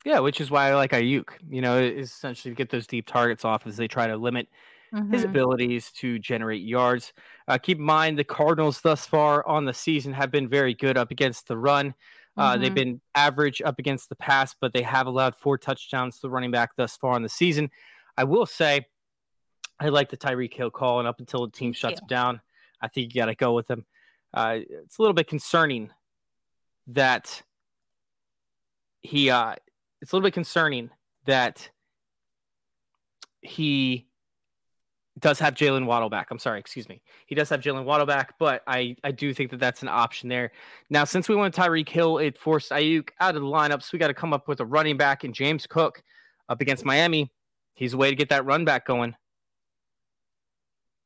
Yeah, which is why I like Aiyuk. You know, is essentially to get those deep targets off as they try to limit mm-hmm. his abilities to generate yards. Uh, keep in mind the Cardinals thus far on the season have been very good up against the run. Uh, mm-hmm. They've been average up against the pass, but they have allowed four touchdowns to the running back thus far in the season. I will say, I like the Tyreek Hill call, and up until the team shuts him down, I think you got to go with him. Uh, it's a little bit concerning that he. Uh, it's a little bit concerning that he does have Jalen Waddle back. I'm sorry, excuse me. He does have Jalen Waddle back, but I, I do think that that's an option there. Now, since we went Tyreek Hill, it forced Aiyuk out of the lineup, so we got to come up with a running back and James Cook up against Miami. He's a way to get that run back going.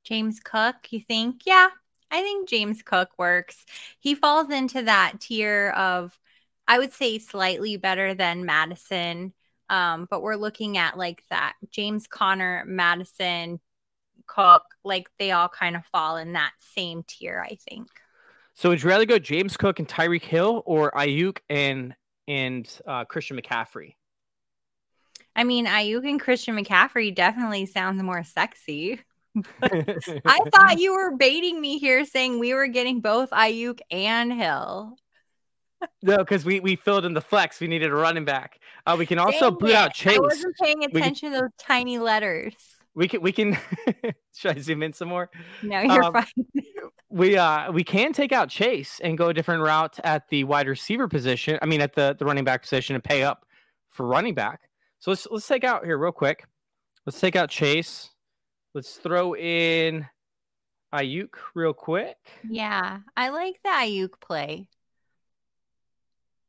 James Cook, you think? Yeah, I think James Cook works. He falls into that tier of, I would say, slightly better than Mattison. Um, but we're looking at like that James Conner, Mattison, Cook, like they all kind of fall in that same tier, I think. So would you rather go James Cook and Tyreek Hill or Aiyuk and and uh, Christian McCaffrey? I mean, Aiyuk and Christian McCaffrey definitely sounds more sexy. I thought you were baiting me here saying we were getting both Aiyuk and Hill. No, because we, we filled in the flex. We needed a running back. Uh, we can also Dang boot it. out Chase. I wasn't paying can- attention to those tiny letters. We can we can [laughs] should I zoom in some more? No, you're Um, fine. We uh we can take out Chase and go a different route at the wide receiver position. I mean at the, the running back position and pay up for running back. So let's let's take out here real quick. Let's take out Chase. Let's throw in Aiyuk real quick. Yeah, I like the Aiyuk play.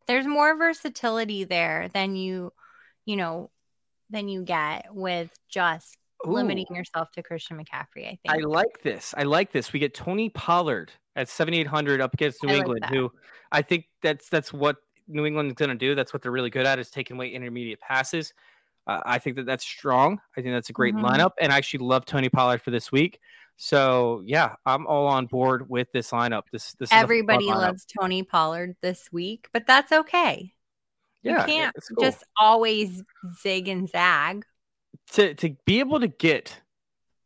There's more versatility there than you, you know, than you get with just limiting yourself to Christian McCaffrey. I think. I like this. I like this. We get Tony Pollard at 7800 up against New I England, that. who I think that's that's what New England's going to do. That's what they're really good at is taking away intermediate passes. Uh, I think that that's strong. I think that's a great Mhm. lineup, and I actually love Tony Pollard for this week. So yeah, I'm all on board with this lineup. This this is a fun Everybody lineup. loves Tony Pollard this week, but that's okay. Yeah, you can't cool. just always zig and zag. to to be able to get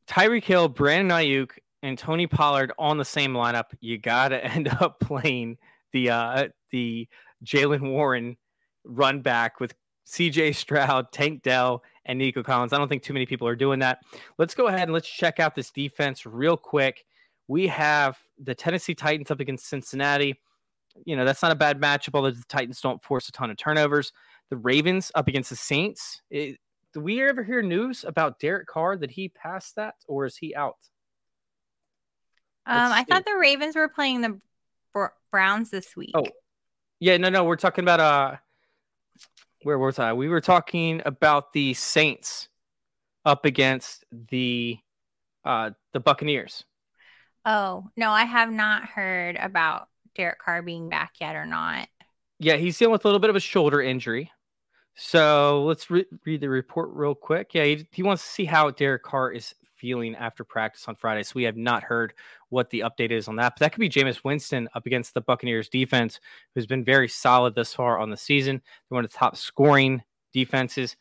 Tyreek Hill, Brandon Aiyuk, and Tony Pollard on the same lineup, you gotta [laughs] end up playing the uh the Jaylen Warren run back with CJ Stroud, Tank Dell, and Nico Collins. I don't think too many people are doing that. Let's go ahead and let's check out this defense real quick. We have the Tennessee Titans up against Cincinnati. You know, that's not a bad matchup, although the Titans don't force a ton of turnovers. The Ravens up against the Saints. It, do we ever hear news about Derek Carr that he passed that or is he out? Um, I thought the Ravens were playing the Browns this week. Oh, Yeah, no, no, we're talking about uh where was I? We were talking about the Saints up against the uh the Buccaneers. Oh, no, I have not heard about Derek Carr being back yet or not. Yeah, he's dealing with a little bit of a shoulder injury. So let's re- read the report real quick. Yeah, he, he wants to see how Derek Carr is feeling after practice on Friday. So we have not heard what the update is on that. But that could be Jameis Winston up against the Buccaneers defense, who's been very solid thus far on the season. They're one of the top scoring defenses.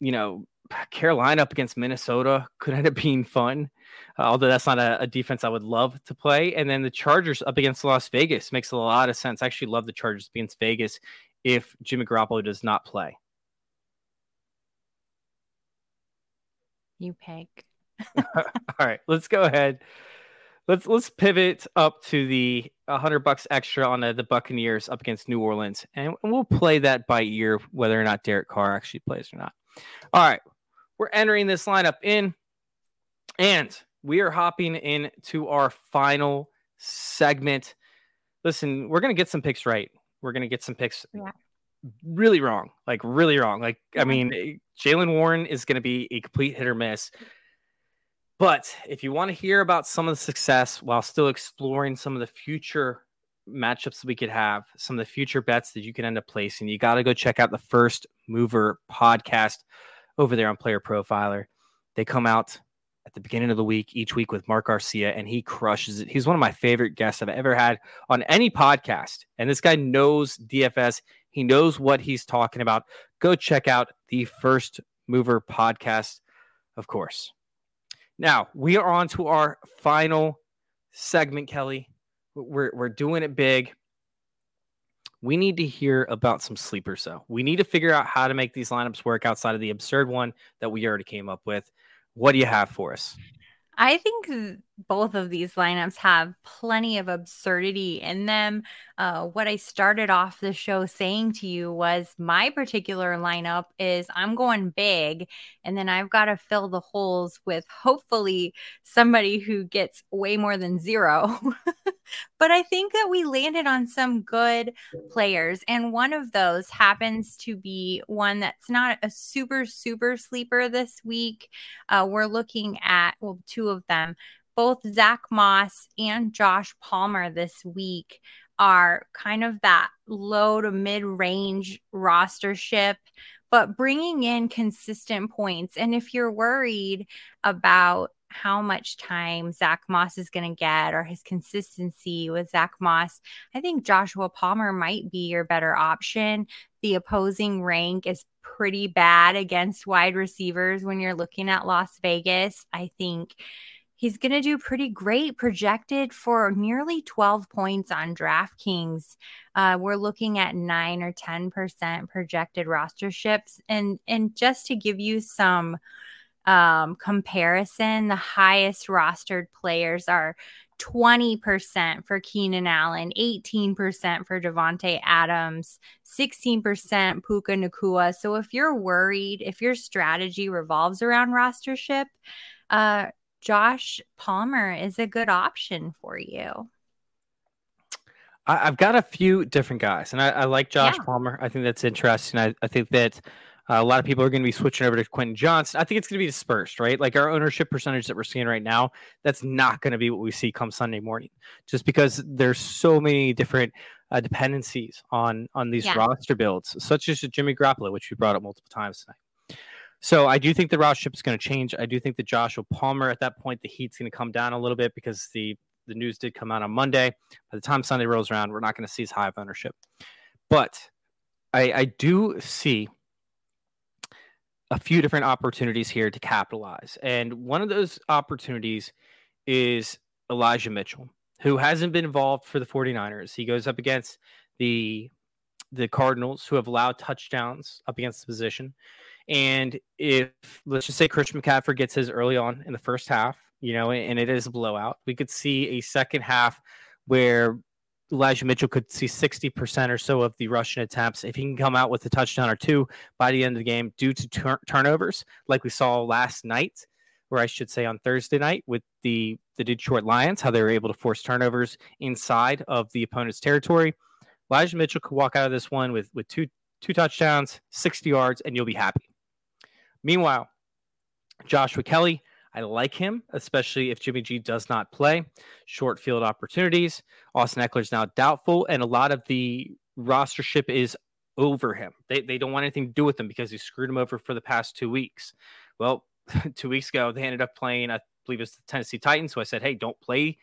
You know, Carolina up against Minnesota could end up being fun, uh, although that's not a, a defense I would love to play. And then the Chargers up against Las Vegas makes a lot of sense. I actually love the Chargers against Vegas if Jimmy Garoppolo does not play. You pick. [laughs] All right, let's go ahead. Let's let's pivot up to the 100 bucks extra on the, the Buccaneers up against New Orleans, and we'll play that by ear whether or not Derek Carr actually plays or not. All right, we're entering this lineup in, and we are hopping into our final segment. Listen, we're gonna get some picks right. We're gonna get some picks Yeah. really wrong, like really wrong. Like I mean, Jaylen Warren is gonna be a complete hit or miss. But if you want to hear about some of the success while still exploring some of the future matchups we could have, some of the future bets that you can end up placing, you got to go check out the First Mover podcast over there on Player Profiler. They come out at the beginning of the week each week with Mark Garcia, and he crushes it. He's one of my favorite guests I've ever had on any podcast. And this guy knows DFS, he knows what he's talking about. Go check out the First Mover podcast, of course. Now we are on to our final segment, Kelly. We're we're doing it big. We need to hear about some sleepers, though. We need to figure out how to make these lineups work outside of the absurd one that we already came up with. What do you have for us? I think both of these lineups have plenty of absurdity in them. Uh, what I started off the show saying to you was my particular lineup is I'm going big, and then I've got to fill the holes with hopefully somebody who gets way more than zero. [laughs] but I think that we landed on some good players, and one of those happens to be one that's not a super, super sleeper this week. Uh, we're looking at, well, two of them both Zach Moss and Josh Palmer this week are kind of that low to mid range rostership, but bringing in consistent points. And if you're worried about how much time Zach Moss is going to get or his consistency with Zach Moss, I think Joshua Palmer might be your better option. The opposing rank is pretty bad against wide receivers when you're looking at Las Vegas. I think He's going to do pretty great, projected for nearly 12 points on DraftKings. Uh, we're looking at nine or 10% projected rosterships. And, and just to give you some um, comparison, the highest rostered players are 20% for Keenan Allen, 18% for Davante Adams, 16% Puka Nacua. So if you're worried, if your strategy revolves around rostership, uh, Josh Palmer is a good option for you. I, have got a few different guys, and I, I like Josh yeah. Palmer. I think that's interesting. I, I think that uh, a lot of people are going to be switching over to Quentin Johnston. I think it's going to be dispersed, right? Like our ownership percentage that we're seeing right now, that's not going to be what we see come Sunday morning, just because there's so many different uh, dependencies on on these yeah. roster builds, such as Jimmy Garoppolo, which we brought up multiple times tonight. So I do think the route ship is going to change. I do think that Joshua Palmer at that point, the heat's going to come down a little bit because the the news did come out on Monday. By the time Sunday rolls around, we're not going to see as high of ownership. But I, I do see a few different opportunities here to capitalize. And one of those opportunities is Elijah Mitchell, who hasn't been involved for the 49ers. He goes up against the the Cardinals, who have allowed touchdowns up against the position. And if let's just say Christian McCaffrey gets his early on in the first half, you know, and it is a blowout, we could see a second half where Elijah Mitchell could see 60% or so of the Russian attempts. If he can come out with a touchdown or two by the end of the game due to tur- turnovers, like we saw last night, or I should say on Thursday night with the, the Detroit Lions, how they were able to force turnovers inside of the opponent's territory. Elijah Mitchell could walk out of this one with, with two, two touchdowns, 60 yards, and you'll be happy. Meanwhile, Joshua Kelley, I like him, especially if Jimmy G does not play. Short field opportunities. Austin Ekeler is now doubtful, and a lot of the rostership is over him. They, they don't want anything to do with him because he screwed him over for the past two weeks. Well, [laughs] two weeks ago, they ended up playing, I believe it's the Tennessee Titans. So I said, hey, don't play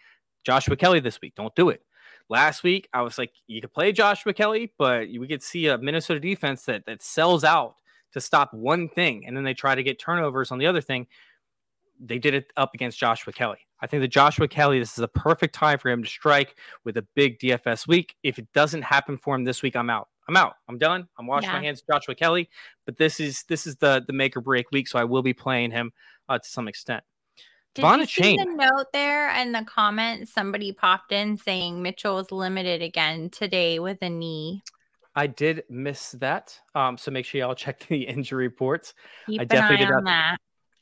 Joshua Kelley this week. Don't do it. Last week, I was like, you could play Joshua Kelley, but we could see a Minnesota defense that that sells out to stop one thing, and then they try to get turnovers on the other thing. They did it up against Joshua Kelley. I think that Joshua Kelley, this is a perfect time for him to strike with a big DFS week. If it doesn't happen for him this week, I'm out. I'm out. I'm done. I'm washing yeah. my hands, Joshua Kelley. But this is this is the the make or break week, so I will be playing him uh, to some extent. Did you see the note there in the comments? Somebody popped in saying Mitchell is limited again today with a knee. I did miss that. Um, so make sure y'all check [laughs] the injury reports. Keep I definitely did that.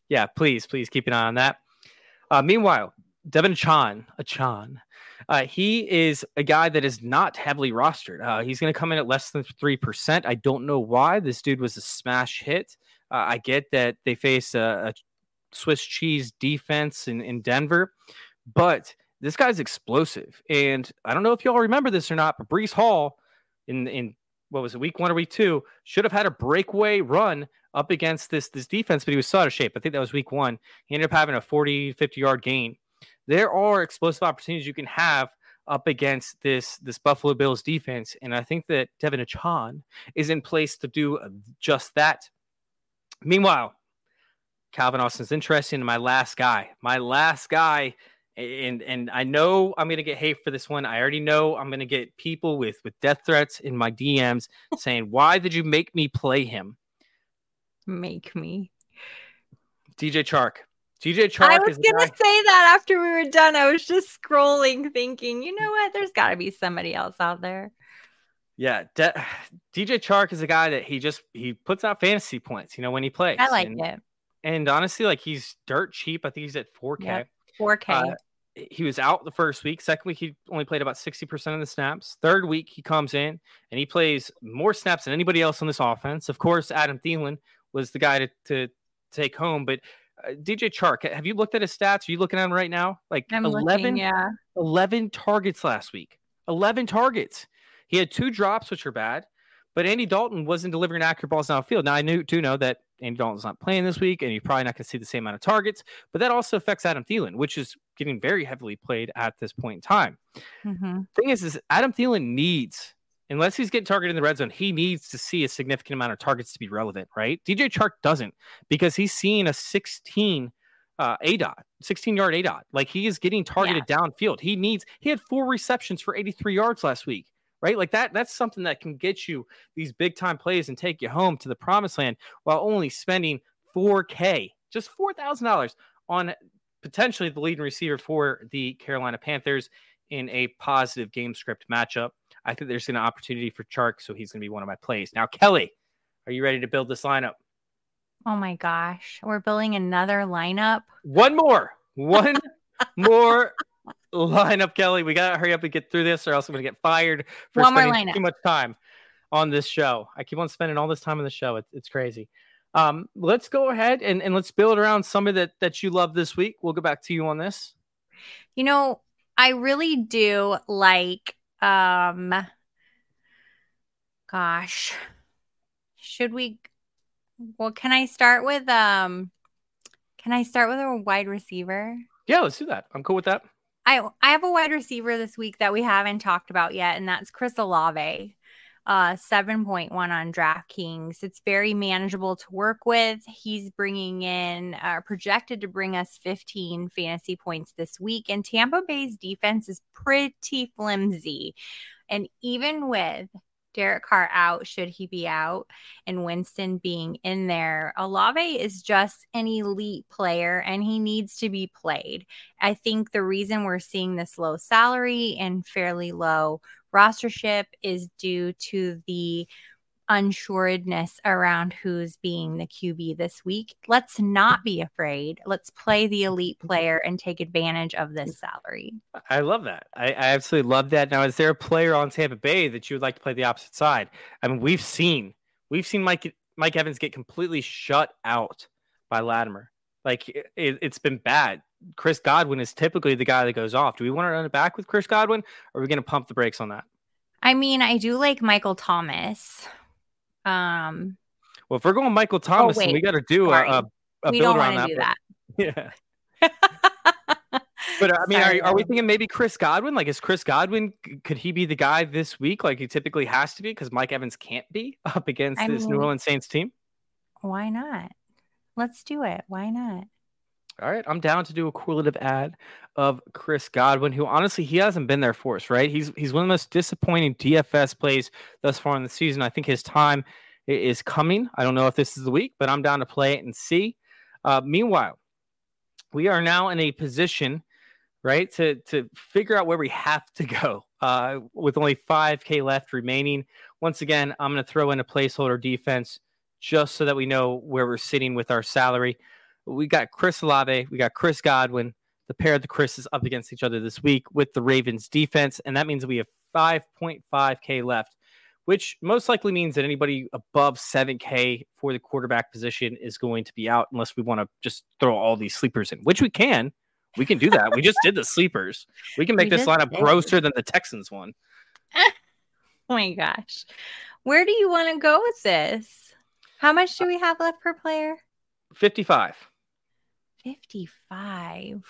Yeah, please, please keep an eye on that. Uh, meanwhile, Devin Chan, a Chan, uh, he is a guy that is not heavily rostered. Uh, he's going to come in at less than 3%. I don't know why. This dude was a smash hit. Uh, I get that they face a, a Swiss cheese defense in, in Denver, but this guy's explosive. And I don't know if y'all remember this or not, but Breece Hall in, in what was it, week one or week two, should have had a breakaway run up against this this defense, but he was so out of shape. I think that was week one. He ended up having a 40, 50 yard gain. There are explosive opportunities you can have up against this this Buffalo Bills defense, and I think that Devin Achane is in place to do just that. Meanwhile, Calvin Austin's interesting. My last guy, my last guy and and I know I'm gonna get hate for this one. I already know I'm gonna get people with with death threats in my DMs saying, "Why did you make me play him?" Make me. DJ Chark, DJ Chark I was is gonna guy- say that after we were done. I was just scrolling, thinking, you know what? There's got to be somebody else out there. Yeah, De- [sighs] DJ Chark is a guy that he just he puts out fantasy points. You know when he plays. I like and, it. And honestly, like he's dirt cheap. I think he's at 4K. 4K. Uh, he was out the first week. Second week, he only played about 60% of the snaps. Third week, he comes in and he plays more snaps than anybody else on this offense. Of course, Adam Thielen was the guy to, to take home. But uh, DJ Chark, have you looked at his stats? Are you looking at him right now? Like I'm 11, looking. Yeah. 11 targets last week. 11 targets. He had two drops, which are bad. But Andy Dalton wasn't delivering accurate balls downfield. Now I knew, do know that Andy Dalton's not playing this week, and you're probably not going to see the same amount of targets. But that also affects Adam Thielen, which is getting very heavily played at this point in time. hmm Thing is, is Adam Thielen needs, unless he's getting targeted in the red zone, he needs to see a significant amount of targets to be relevant, right? DJ Chark doesn't because he's seeing a 16 uh, A dot, 16 yard A dot. Like he is getting targeted downfield. He needs, he had four receptions for 83 yards last week, right? Like that, that's something that can get you these big time plays and take you home to the promised land while only spending 4K, just $4,000 on potentially the leading receiver for the Carolina Panthers in a positive game script matchup. I think there's an opportunity for Chark, so he's going to be one of my plays. Now, Kelly, are you ready to build this lineup? Oh my gosh. We're building another lineup. One more, one [laughs] more lineup, Kelly. We got to hurry up and get through this, or else I'm going to get fired for One spending too much time on this show. I keep on spending all this time on the show. It's, it's crazy. Um, let's go ahead and, and let's build around somebody that, that you love this week. We'll go back to you on this. You know, I really do like um gosh. Should we well can I start with um can I start with a wide receiver? Yeah, let's do that. I'm cool with that. I I have a wide receiver this week that we haven't talked about yet, and that's Chris Olave. Uh, 7.1 on DraftKings. It's very manageable to work with. He's bringing in, uh, projected to bring us 15 fantasy points this week. And Tampa Bay's defense is pretty flimsy. And even with Derek Carr out, should he be out, and Winston being in there, Olave is just an elite player and he needs to be played. I think the reason we're seeing this low salary and fairly low rostership is due to the unsuredness around who's being the QB this week. Let's not be afraid. Let's play the elite player and take advantage of this salary. I love that. I, I absolutely love that. Now, is there a player on Tampa Bay that you would like to play the opposite side? I mean, we've seen we've seen Mike Mike Evans get completely shut out by Lattimore. Like it, it's been bad. Chris Godwin is typically the guy that goes off. Do we want to run it back with Chris Godwin, or are we going to pump the brakes on that? I mean, I do like Michael Thomas. Um, Well, if we're going Michael Thomas, then wait. we got to do a, Sorry. a, a we build don't around want to do that. that. [laughs] Yeah. [laughs] But I mean, are, are we thinking maybe Chris Godwin? Like, is Chris Godwin? Could he be the guy this week? Like he typically has to be because Mike Evans can't be [laughs] up against I this New Orleans Saints team. Why not? Let's do it. Why not? All right, I'm down to do a correlative ad of Chris Godwin, who honestly he hasn't been there for us, right? He's he's one of the most disappointing DFS plays thus far in the season. I think his time is coming. I don't know if this is the week, but I'm down to play it and see. Uh, meanwhile, we are now in a position, right, to to figure out where we have to go. Uh, with only 5K left remaining. Once again, I'm going to throw in a placeholder defense just so that we know where we're sitting with our salary we got Chris Olave, we got Chris Godwin, the pair of the Chris's up against each other this week with the Ravens defense, and that means we have 5.5k left, which most likely means that anybody above 7k for the quarterback position is going to be out unless we want to just throw all these sleepers in, which we can. We can do that. we just did the sleepers. We can make We this lineup grosser than the Texans one. [laughs] Oh my gosh. Where do you want to go with this? How much do we have left per player? 55. 55.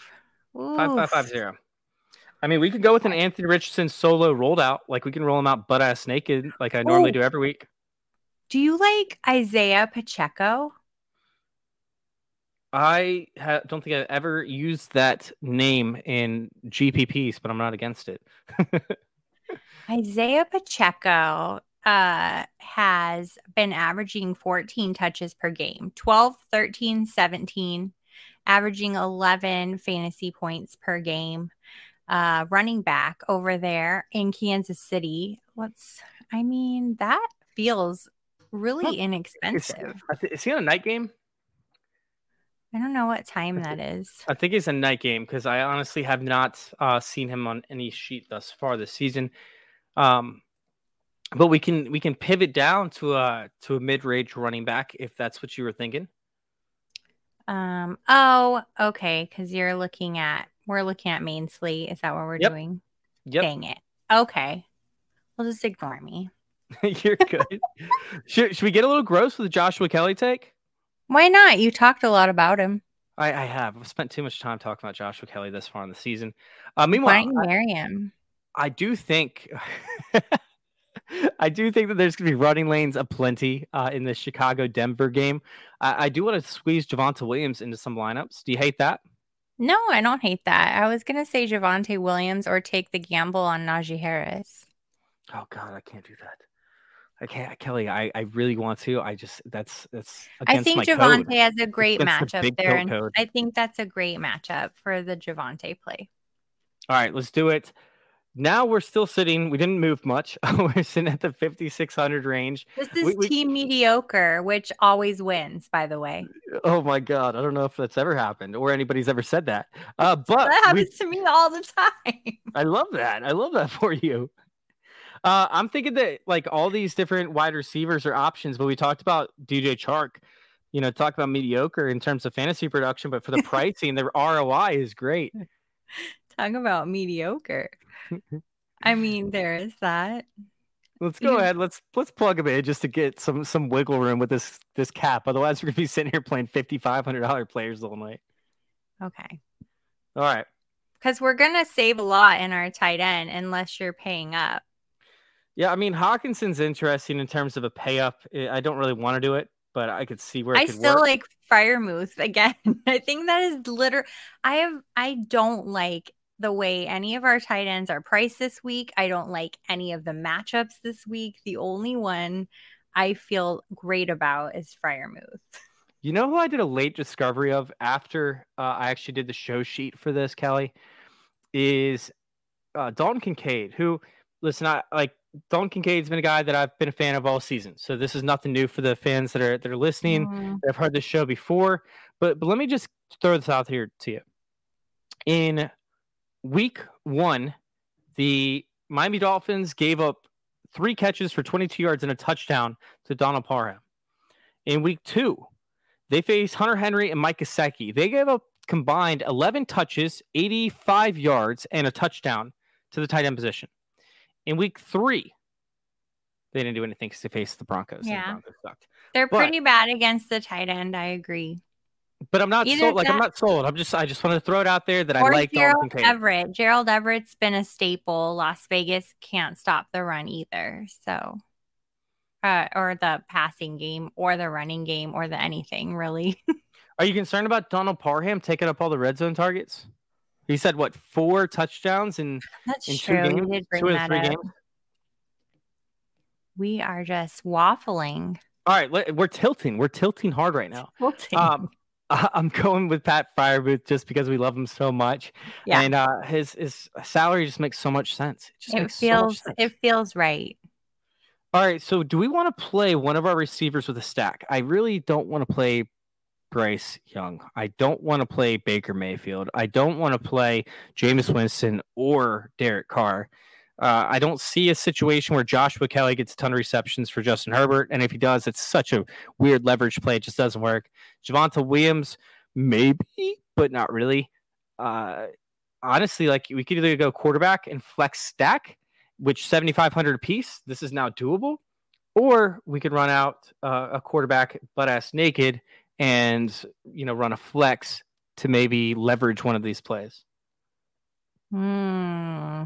Five five five zero. I mean, we could go with an Anthony Richardson solo rolled out. Like we can roll him out butt ass naked, like I normally Ooh. do every week. Do you like Isaiah Pacheco? I ha- don't think I've ever used that name in GPPs, but I'm not against it. [laughs] Isaiah Pacheco uh, has been averaging 14 touches per game 12, 13, 17. Averaging 11 fantasy points per game. Uh, running back over there in Kansas City. What's, I mean, that feels really Huh. inexpensive. I thi- Is he on a night game? I don't know what time that is. I think it's a night game because I honestly have not uh, seen him on any sheet thus far this season. Um, but we can we can pivot down to a to a mid range running back if that's what you were thinking. Um, oh, okay, because you're looking at we're looking at main slate. Is that what we're Yep. doing? Yep, Dang it. Okay. Well, just ignore me. [laughs] you're good. [laughs] should should we get a little gross with the Joshua Kelley take? Why not? You talked a lot about him. I, I have. I've spent too much time talking about Joshua Kelley this far in the season. Uh, Why meanwhile, you marry him? I do think [laughs] I do think that there's going to be running lanes aplenty uh, in the Chicago Denver game. I, I do want to squeeze Javonte Williams into some lineups. Do you hate that? No, I don't hate that. I was gonna say Javonte Williams or take the gamble on Najee Harris. Oh God, I can't do that. I can't, Kelly. I, I really want to. I just that's that's. I think Javonte code. has a great against matchup big there, and code. I think that's a great matchup for the Javonte play. All right, let's do it. Now we're still sitting. We didn't move much. [laughs] we're sitting at the 5600 range. This is We- we- team mediocre, which always wins, by the way. Oh my God, I don't know if that's ever happened or anybody's ever said that. Uh, [laughs] but That we- happens to me all the time. I love that. I love that [laughs] for you. Uh, I'm thinking that like all these different wide receivers are options, but we talked about DJ Chark. You know, talk about mediocre in terms of fantasy production, but for the pricing, the ROI is great. Talk about mediocre. I mean, there is that. Let's go ahead. Let's let's plug him in just to get some some wiggle room with this this cap. Otherwise, we're gonna be sitting here playing fifty five hundred dollar players all night. Okay. All right. Because we're going to save a lot in our tight end unless you're paying up. Yeah, I mean Hockenson's interesting in terms of a pay up. I don't really want to do it, but I could see where it I could still work. like Freiermuth again. [laughs] I think that is literally, I have, I don't like the way any of our tight ends are priced this week. I don't like any of the matchups this week. The only one I feel great about is Freiermuth. You know who I did a late discovery of after uh, I actually did the show sheet for this, Kelly, is uh, Dalton Kincaid. Who, listen, I like Dalton Kincaid's been a guy that I've been a fan of all season. So this is nothing new for the fans that are that are listening. Mm, that have heard this show before. But but let me just throw this out here to you. In week one, the Miami Dolphins gave up three catches for 22 yards and a touchdown to Donald Parham. In week two, they faced Hunter Henry and Mike Gesicki. They gave up combined 11 touches, 85 yards, and a touchdown to the tight end position. In week three, they didn't do anything because they faced the Broncos. and the Yeah. Broncos sucked. They're But- pretty bad against the tight end. I agree. But I'm not Either sold. Like I'm not sold. I'm just. I just want to throw it out there that I like Gerald Everett. Gerald Everett's been a staple. Las Vegas can't stop the run either. So, uh, or the passing game, or the running game, or the anything really. [laughs] Are you concerned about Donald Parham taking up all the red zone targets? He said what four touchdowns in That's in true. You games, bring two or that three up. games. We are just waffling. All right, we're tilting. We're tilting hard right now. Tilting. Um, [laughs] I'm going with Pat Freiermuth just because we love him so much, Yeah. and uh, his his salary just makes so much sense. It just it makes so feels sense. it feels right. All right, so do we want to play one of our receivers with a stack? I really don't want to play Bryce Young. I don't want to play Baker Mayfield. I don't want to play Jameis Winston or Derek Carr. Uh, I don't see a situation where Joshua Kelley gets a ton of receptions for Justin Herbert, and if he does, it's such a weird leverage play. It just doesn't work. Javonte Williams, maybe, but not really. Uh, honestly, like we could either go quarterback and flex stack, which 7,500 a piece. This is now doable, or we could run out uh, a quarterback butt ass naked and you know run a flex to maybe leverage one of these plays. Hmm.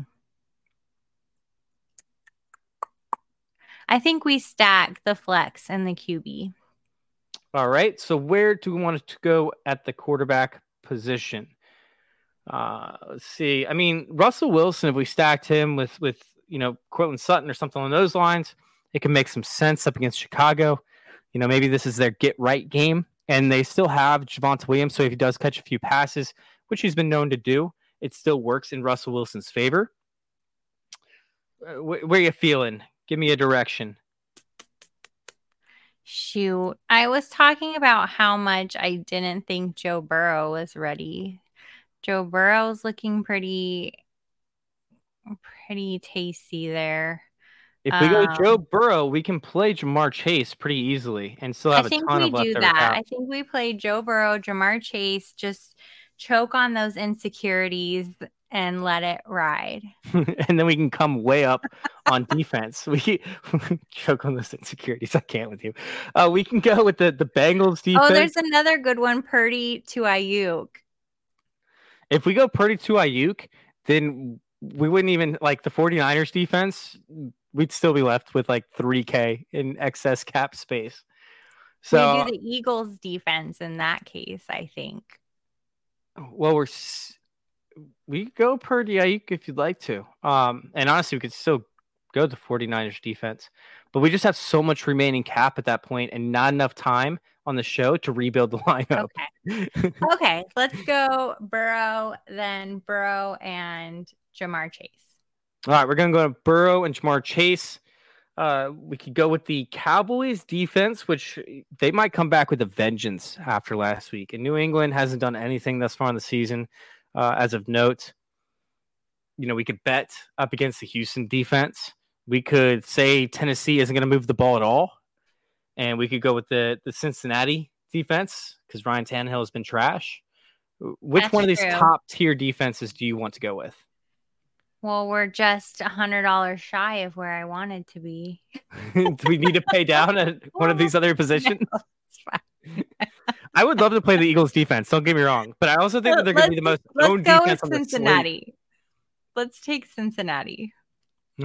I think we stack the flex and the QB. All right. So where do we want to go at the quarterback position? Uh, let's see. I mean, Russell Wilson, if we stacked him with with you know Courtland Sutton or something on those lines, it can make some sense up against Chicago. You know, maybe this is their get right game. and they still have Javonte Williams. So if he does catch a few passes, which he's been known to do, it still works in Russell Wilson's favor. Uh, where are you feeling? Give me a direction. Shoot. I was talking about how much I didn't think Joe Burrow was ready. Joe Burrow's looking pretty pretty tasty there. If we go Um, Joe Burrow, we can play Ja'Marr Chase pretty easily and still have I a think ton we of left do that. cap. I think we play Joe Burrow, Ja'Marr Chase, just choke on those insecurities and let it ride. [laughs] and then we can come way up on defense. We [laughs] choke on those insecurities. I can't with you. Uh, we can go with the the Bengals defense. Oh, there's another good one, Purdy to Aiyuk. if we go Purdy to Aiyuk, then we wouldn't even like the 49ers defense. We'd still be left with like 3K in excess cap space. So, we do the Eagles defense in that case, I think. well, we're s- we go Purdy Aiyuk if you'd like to. Um, and honestly, we could still go the 49ers defense, but we just have so much remaining cap at that point and not enough time on the show to rebuild the [laughs] lineup. Okay. Okay, let's go Burrow, then Burrow and Ja'Marr Chase. All right, we're gonna go to Burrow and Ja'Marr Chase. Uh, we could go with the Cowboys defense, which they might come back with a vengeance after last week. And New England hasn't done anything thus far in the season, uh, as of note. You know, we could bet up against the Houston defense. We could say Tennessee isn't going to move the ball at all, and we could go with the the Cincinnati defense because Ryan Tannehill has been trash. Which That's one of these true. top tier defenses do you want to go with? Well, we're just a hundred dollars shy of where I wanted to be. [laughs] Do we need to pay down at [laughs] one of these other positions? I would love to play the Eagles defense. Don't get me wrong, but I also think that they're going to be the most Let's owned go defense the slate. Cincinnati. Let's take Cincinnati.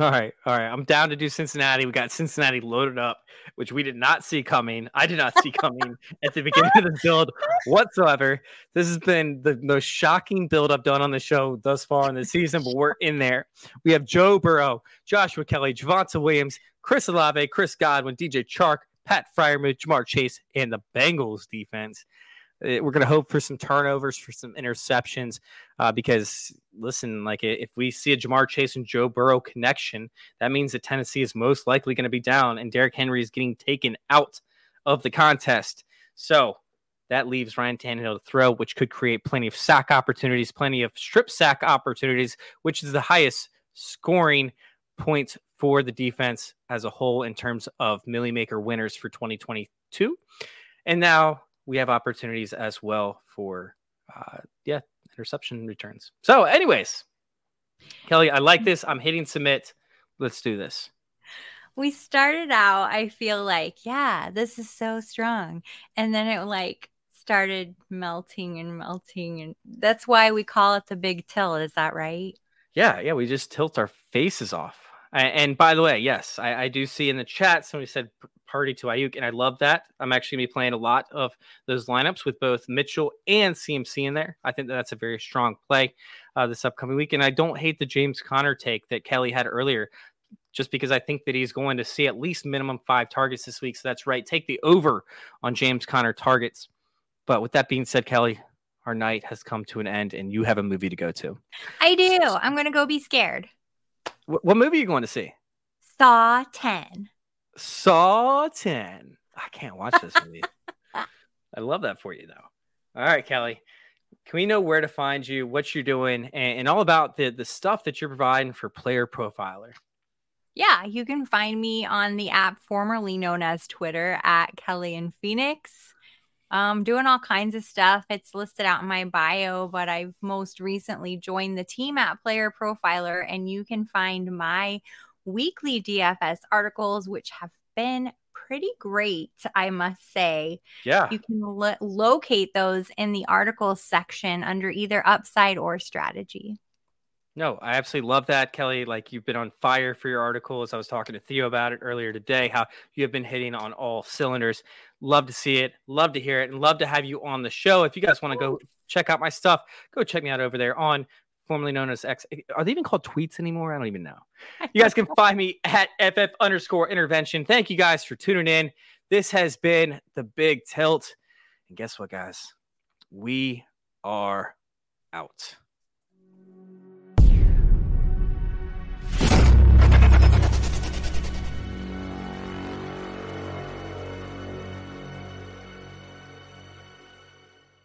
All right, all right. I'm down to do Cincinnati. We got Cincinnati loaded up, which we did not see coming. I did not see coming [laughs] at the beginning of the build whatsoever. This has been the most shocking build I've done on the show thus far in the season, but we're in there. We have Joe Burrow, Joshua Kelley, Javonte Williams, Chris Olave, Chris Godwin, DJ Chark, Pat Freiermuth, Ja'Marr Chase, and the Bengals defense. Uh, We're going to hope for some turnovers, for some interceptions, uh, because listen, like if we see a Ja'Marr Chase and Joe Burrow connection, that means that Tennessee is most likely going to be down, and Derrick Henry is getting taken out of the contest. So that leaves Ryan Tannehill to throw, which could create plenty of sack opportunities, plenty of strip sack opportunities, which is the highest scoring points for the defense as a whole in terms of Milly Maker winners for 2022. And now we have opportunities as well for, uh, yeah, interception returns. So, anyways, Kelly, I like this. I'm hitting submit. Let's do this. We started out, I feel like, yeah, this is so strong. And then it like started melting and melting. And that's why we call it the big tilt. Is that right? Yeah, yeah, we just tilt our faces off. And by the way, yes, I, I do see in the chat somebody said Purdy to Aiyuk, and I love that. I'm actually gonna be playing a lot of those lineups with both Mitchell and CMC in there. I think that that's a very strong play uh, this upcoming week, and I don't hate the James Conner take that Kelly had earlier, just because I think that he's going to see at least minimum five targets this week. So that's right. Take the over on James Conner targets. But with that being said, Kelly, our night has come to an end, and you have a movie to go to. I do. I'm going to go be scared. Wh- what movie are you going to see? Saw 10. Saw 10. I can't watch this movie. [laughs] I love that for you, though. All right, Kelly. Can we know where to find you, what you're doing, and, and all about the, the stuff that you're providing for Player Profiler? Yeah, you can find me on the app formerly known as Twitter at Kelly and Phoenix. Um, doing all kinds of stuff. It's listed out in my bio, but I've most recently joined the team at Player Profiler, and you can find my weekly DFS articles, which have been pretty great, I must say. Yeah. You can lo- locate those in the articles section under either upside or strategy. No, I absolutely love that, Kelly. Like you've been on fire for your articles. I was talking to Theo about it earlier today, how you have been hitting on all cylinders. Love to see it, love to hear it, and love to have you on the show. If you guys want to go check out my stuff, go check me out over there on formerly known as X. Are they even called tweets anymore? I don't even know. You guys can find me at FF underscore intervention. Thank you guys for tuning in. This has been the big tilt. And guess what, guys? We are out.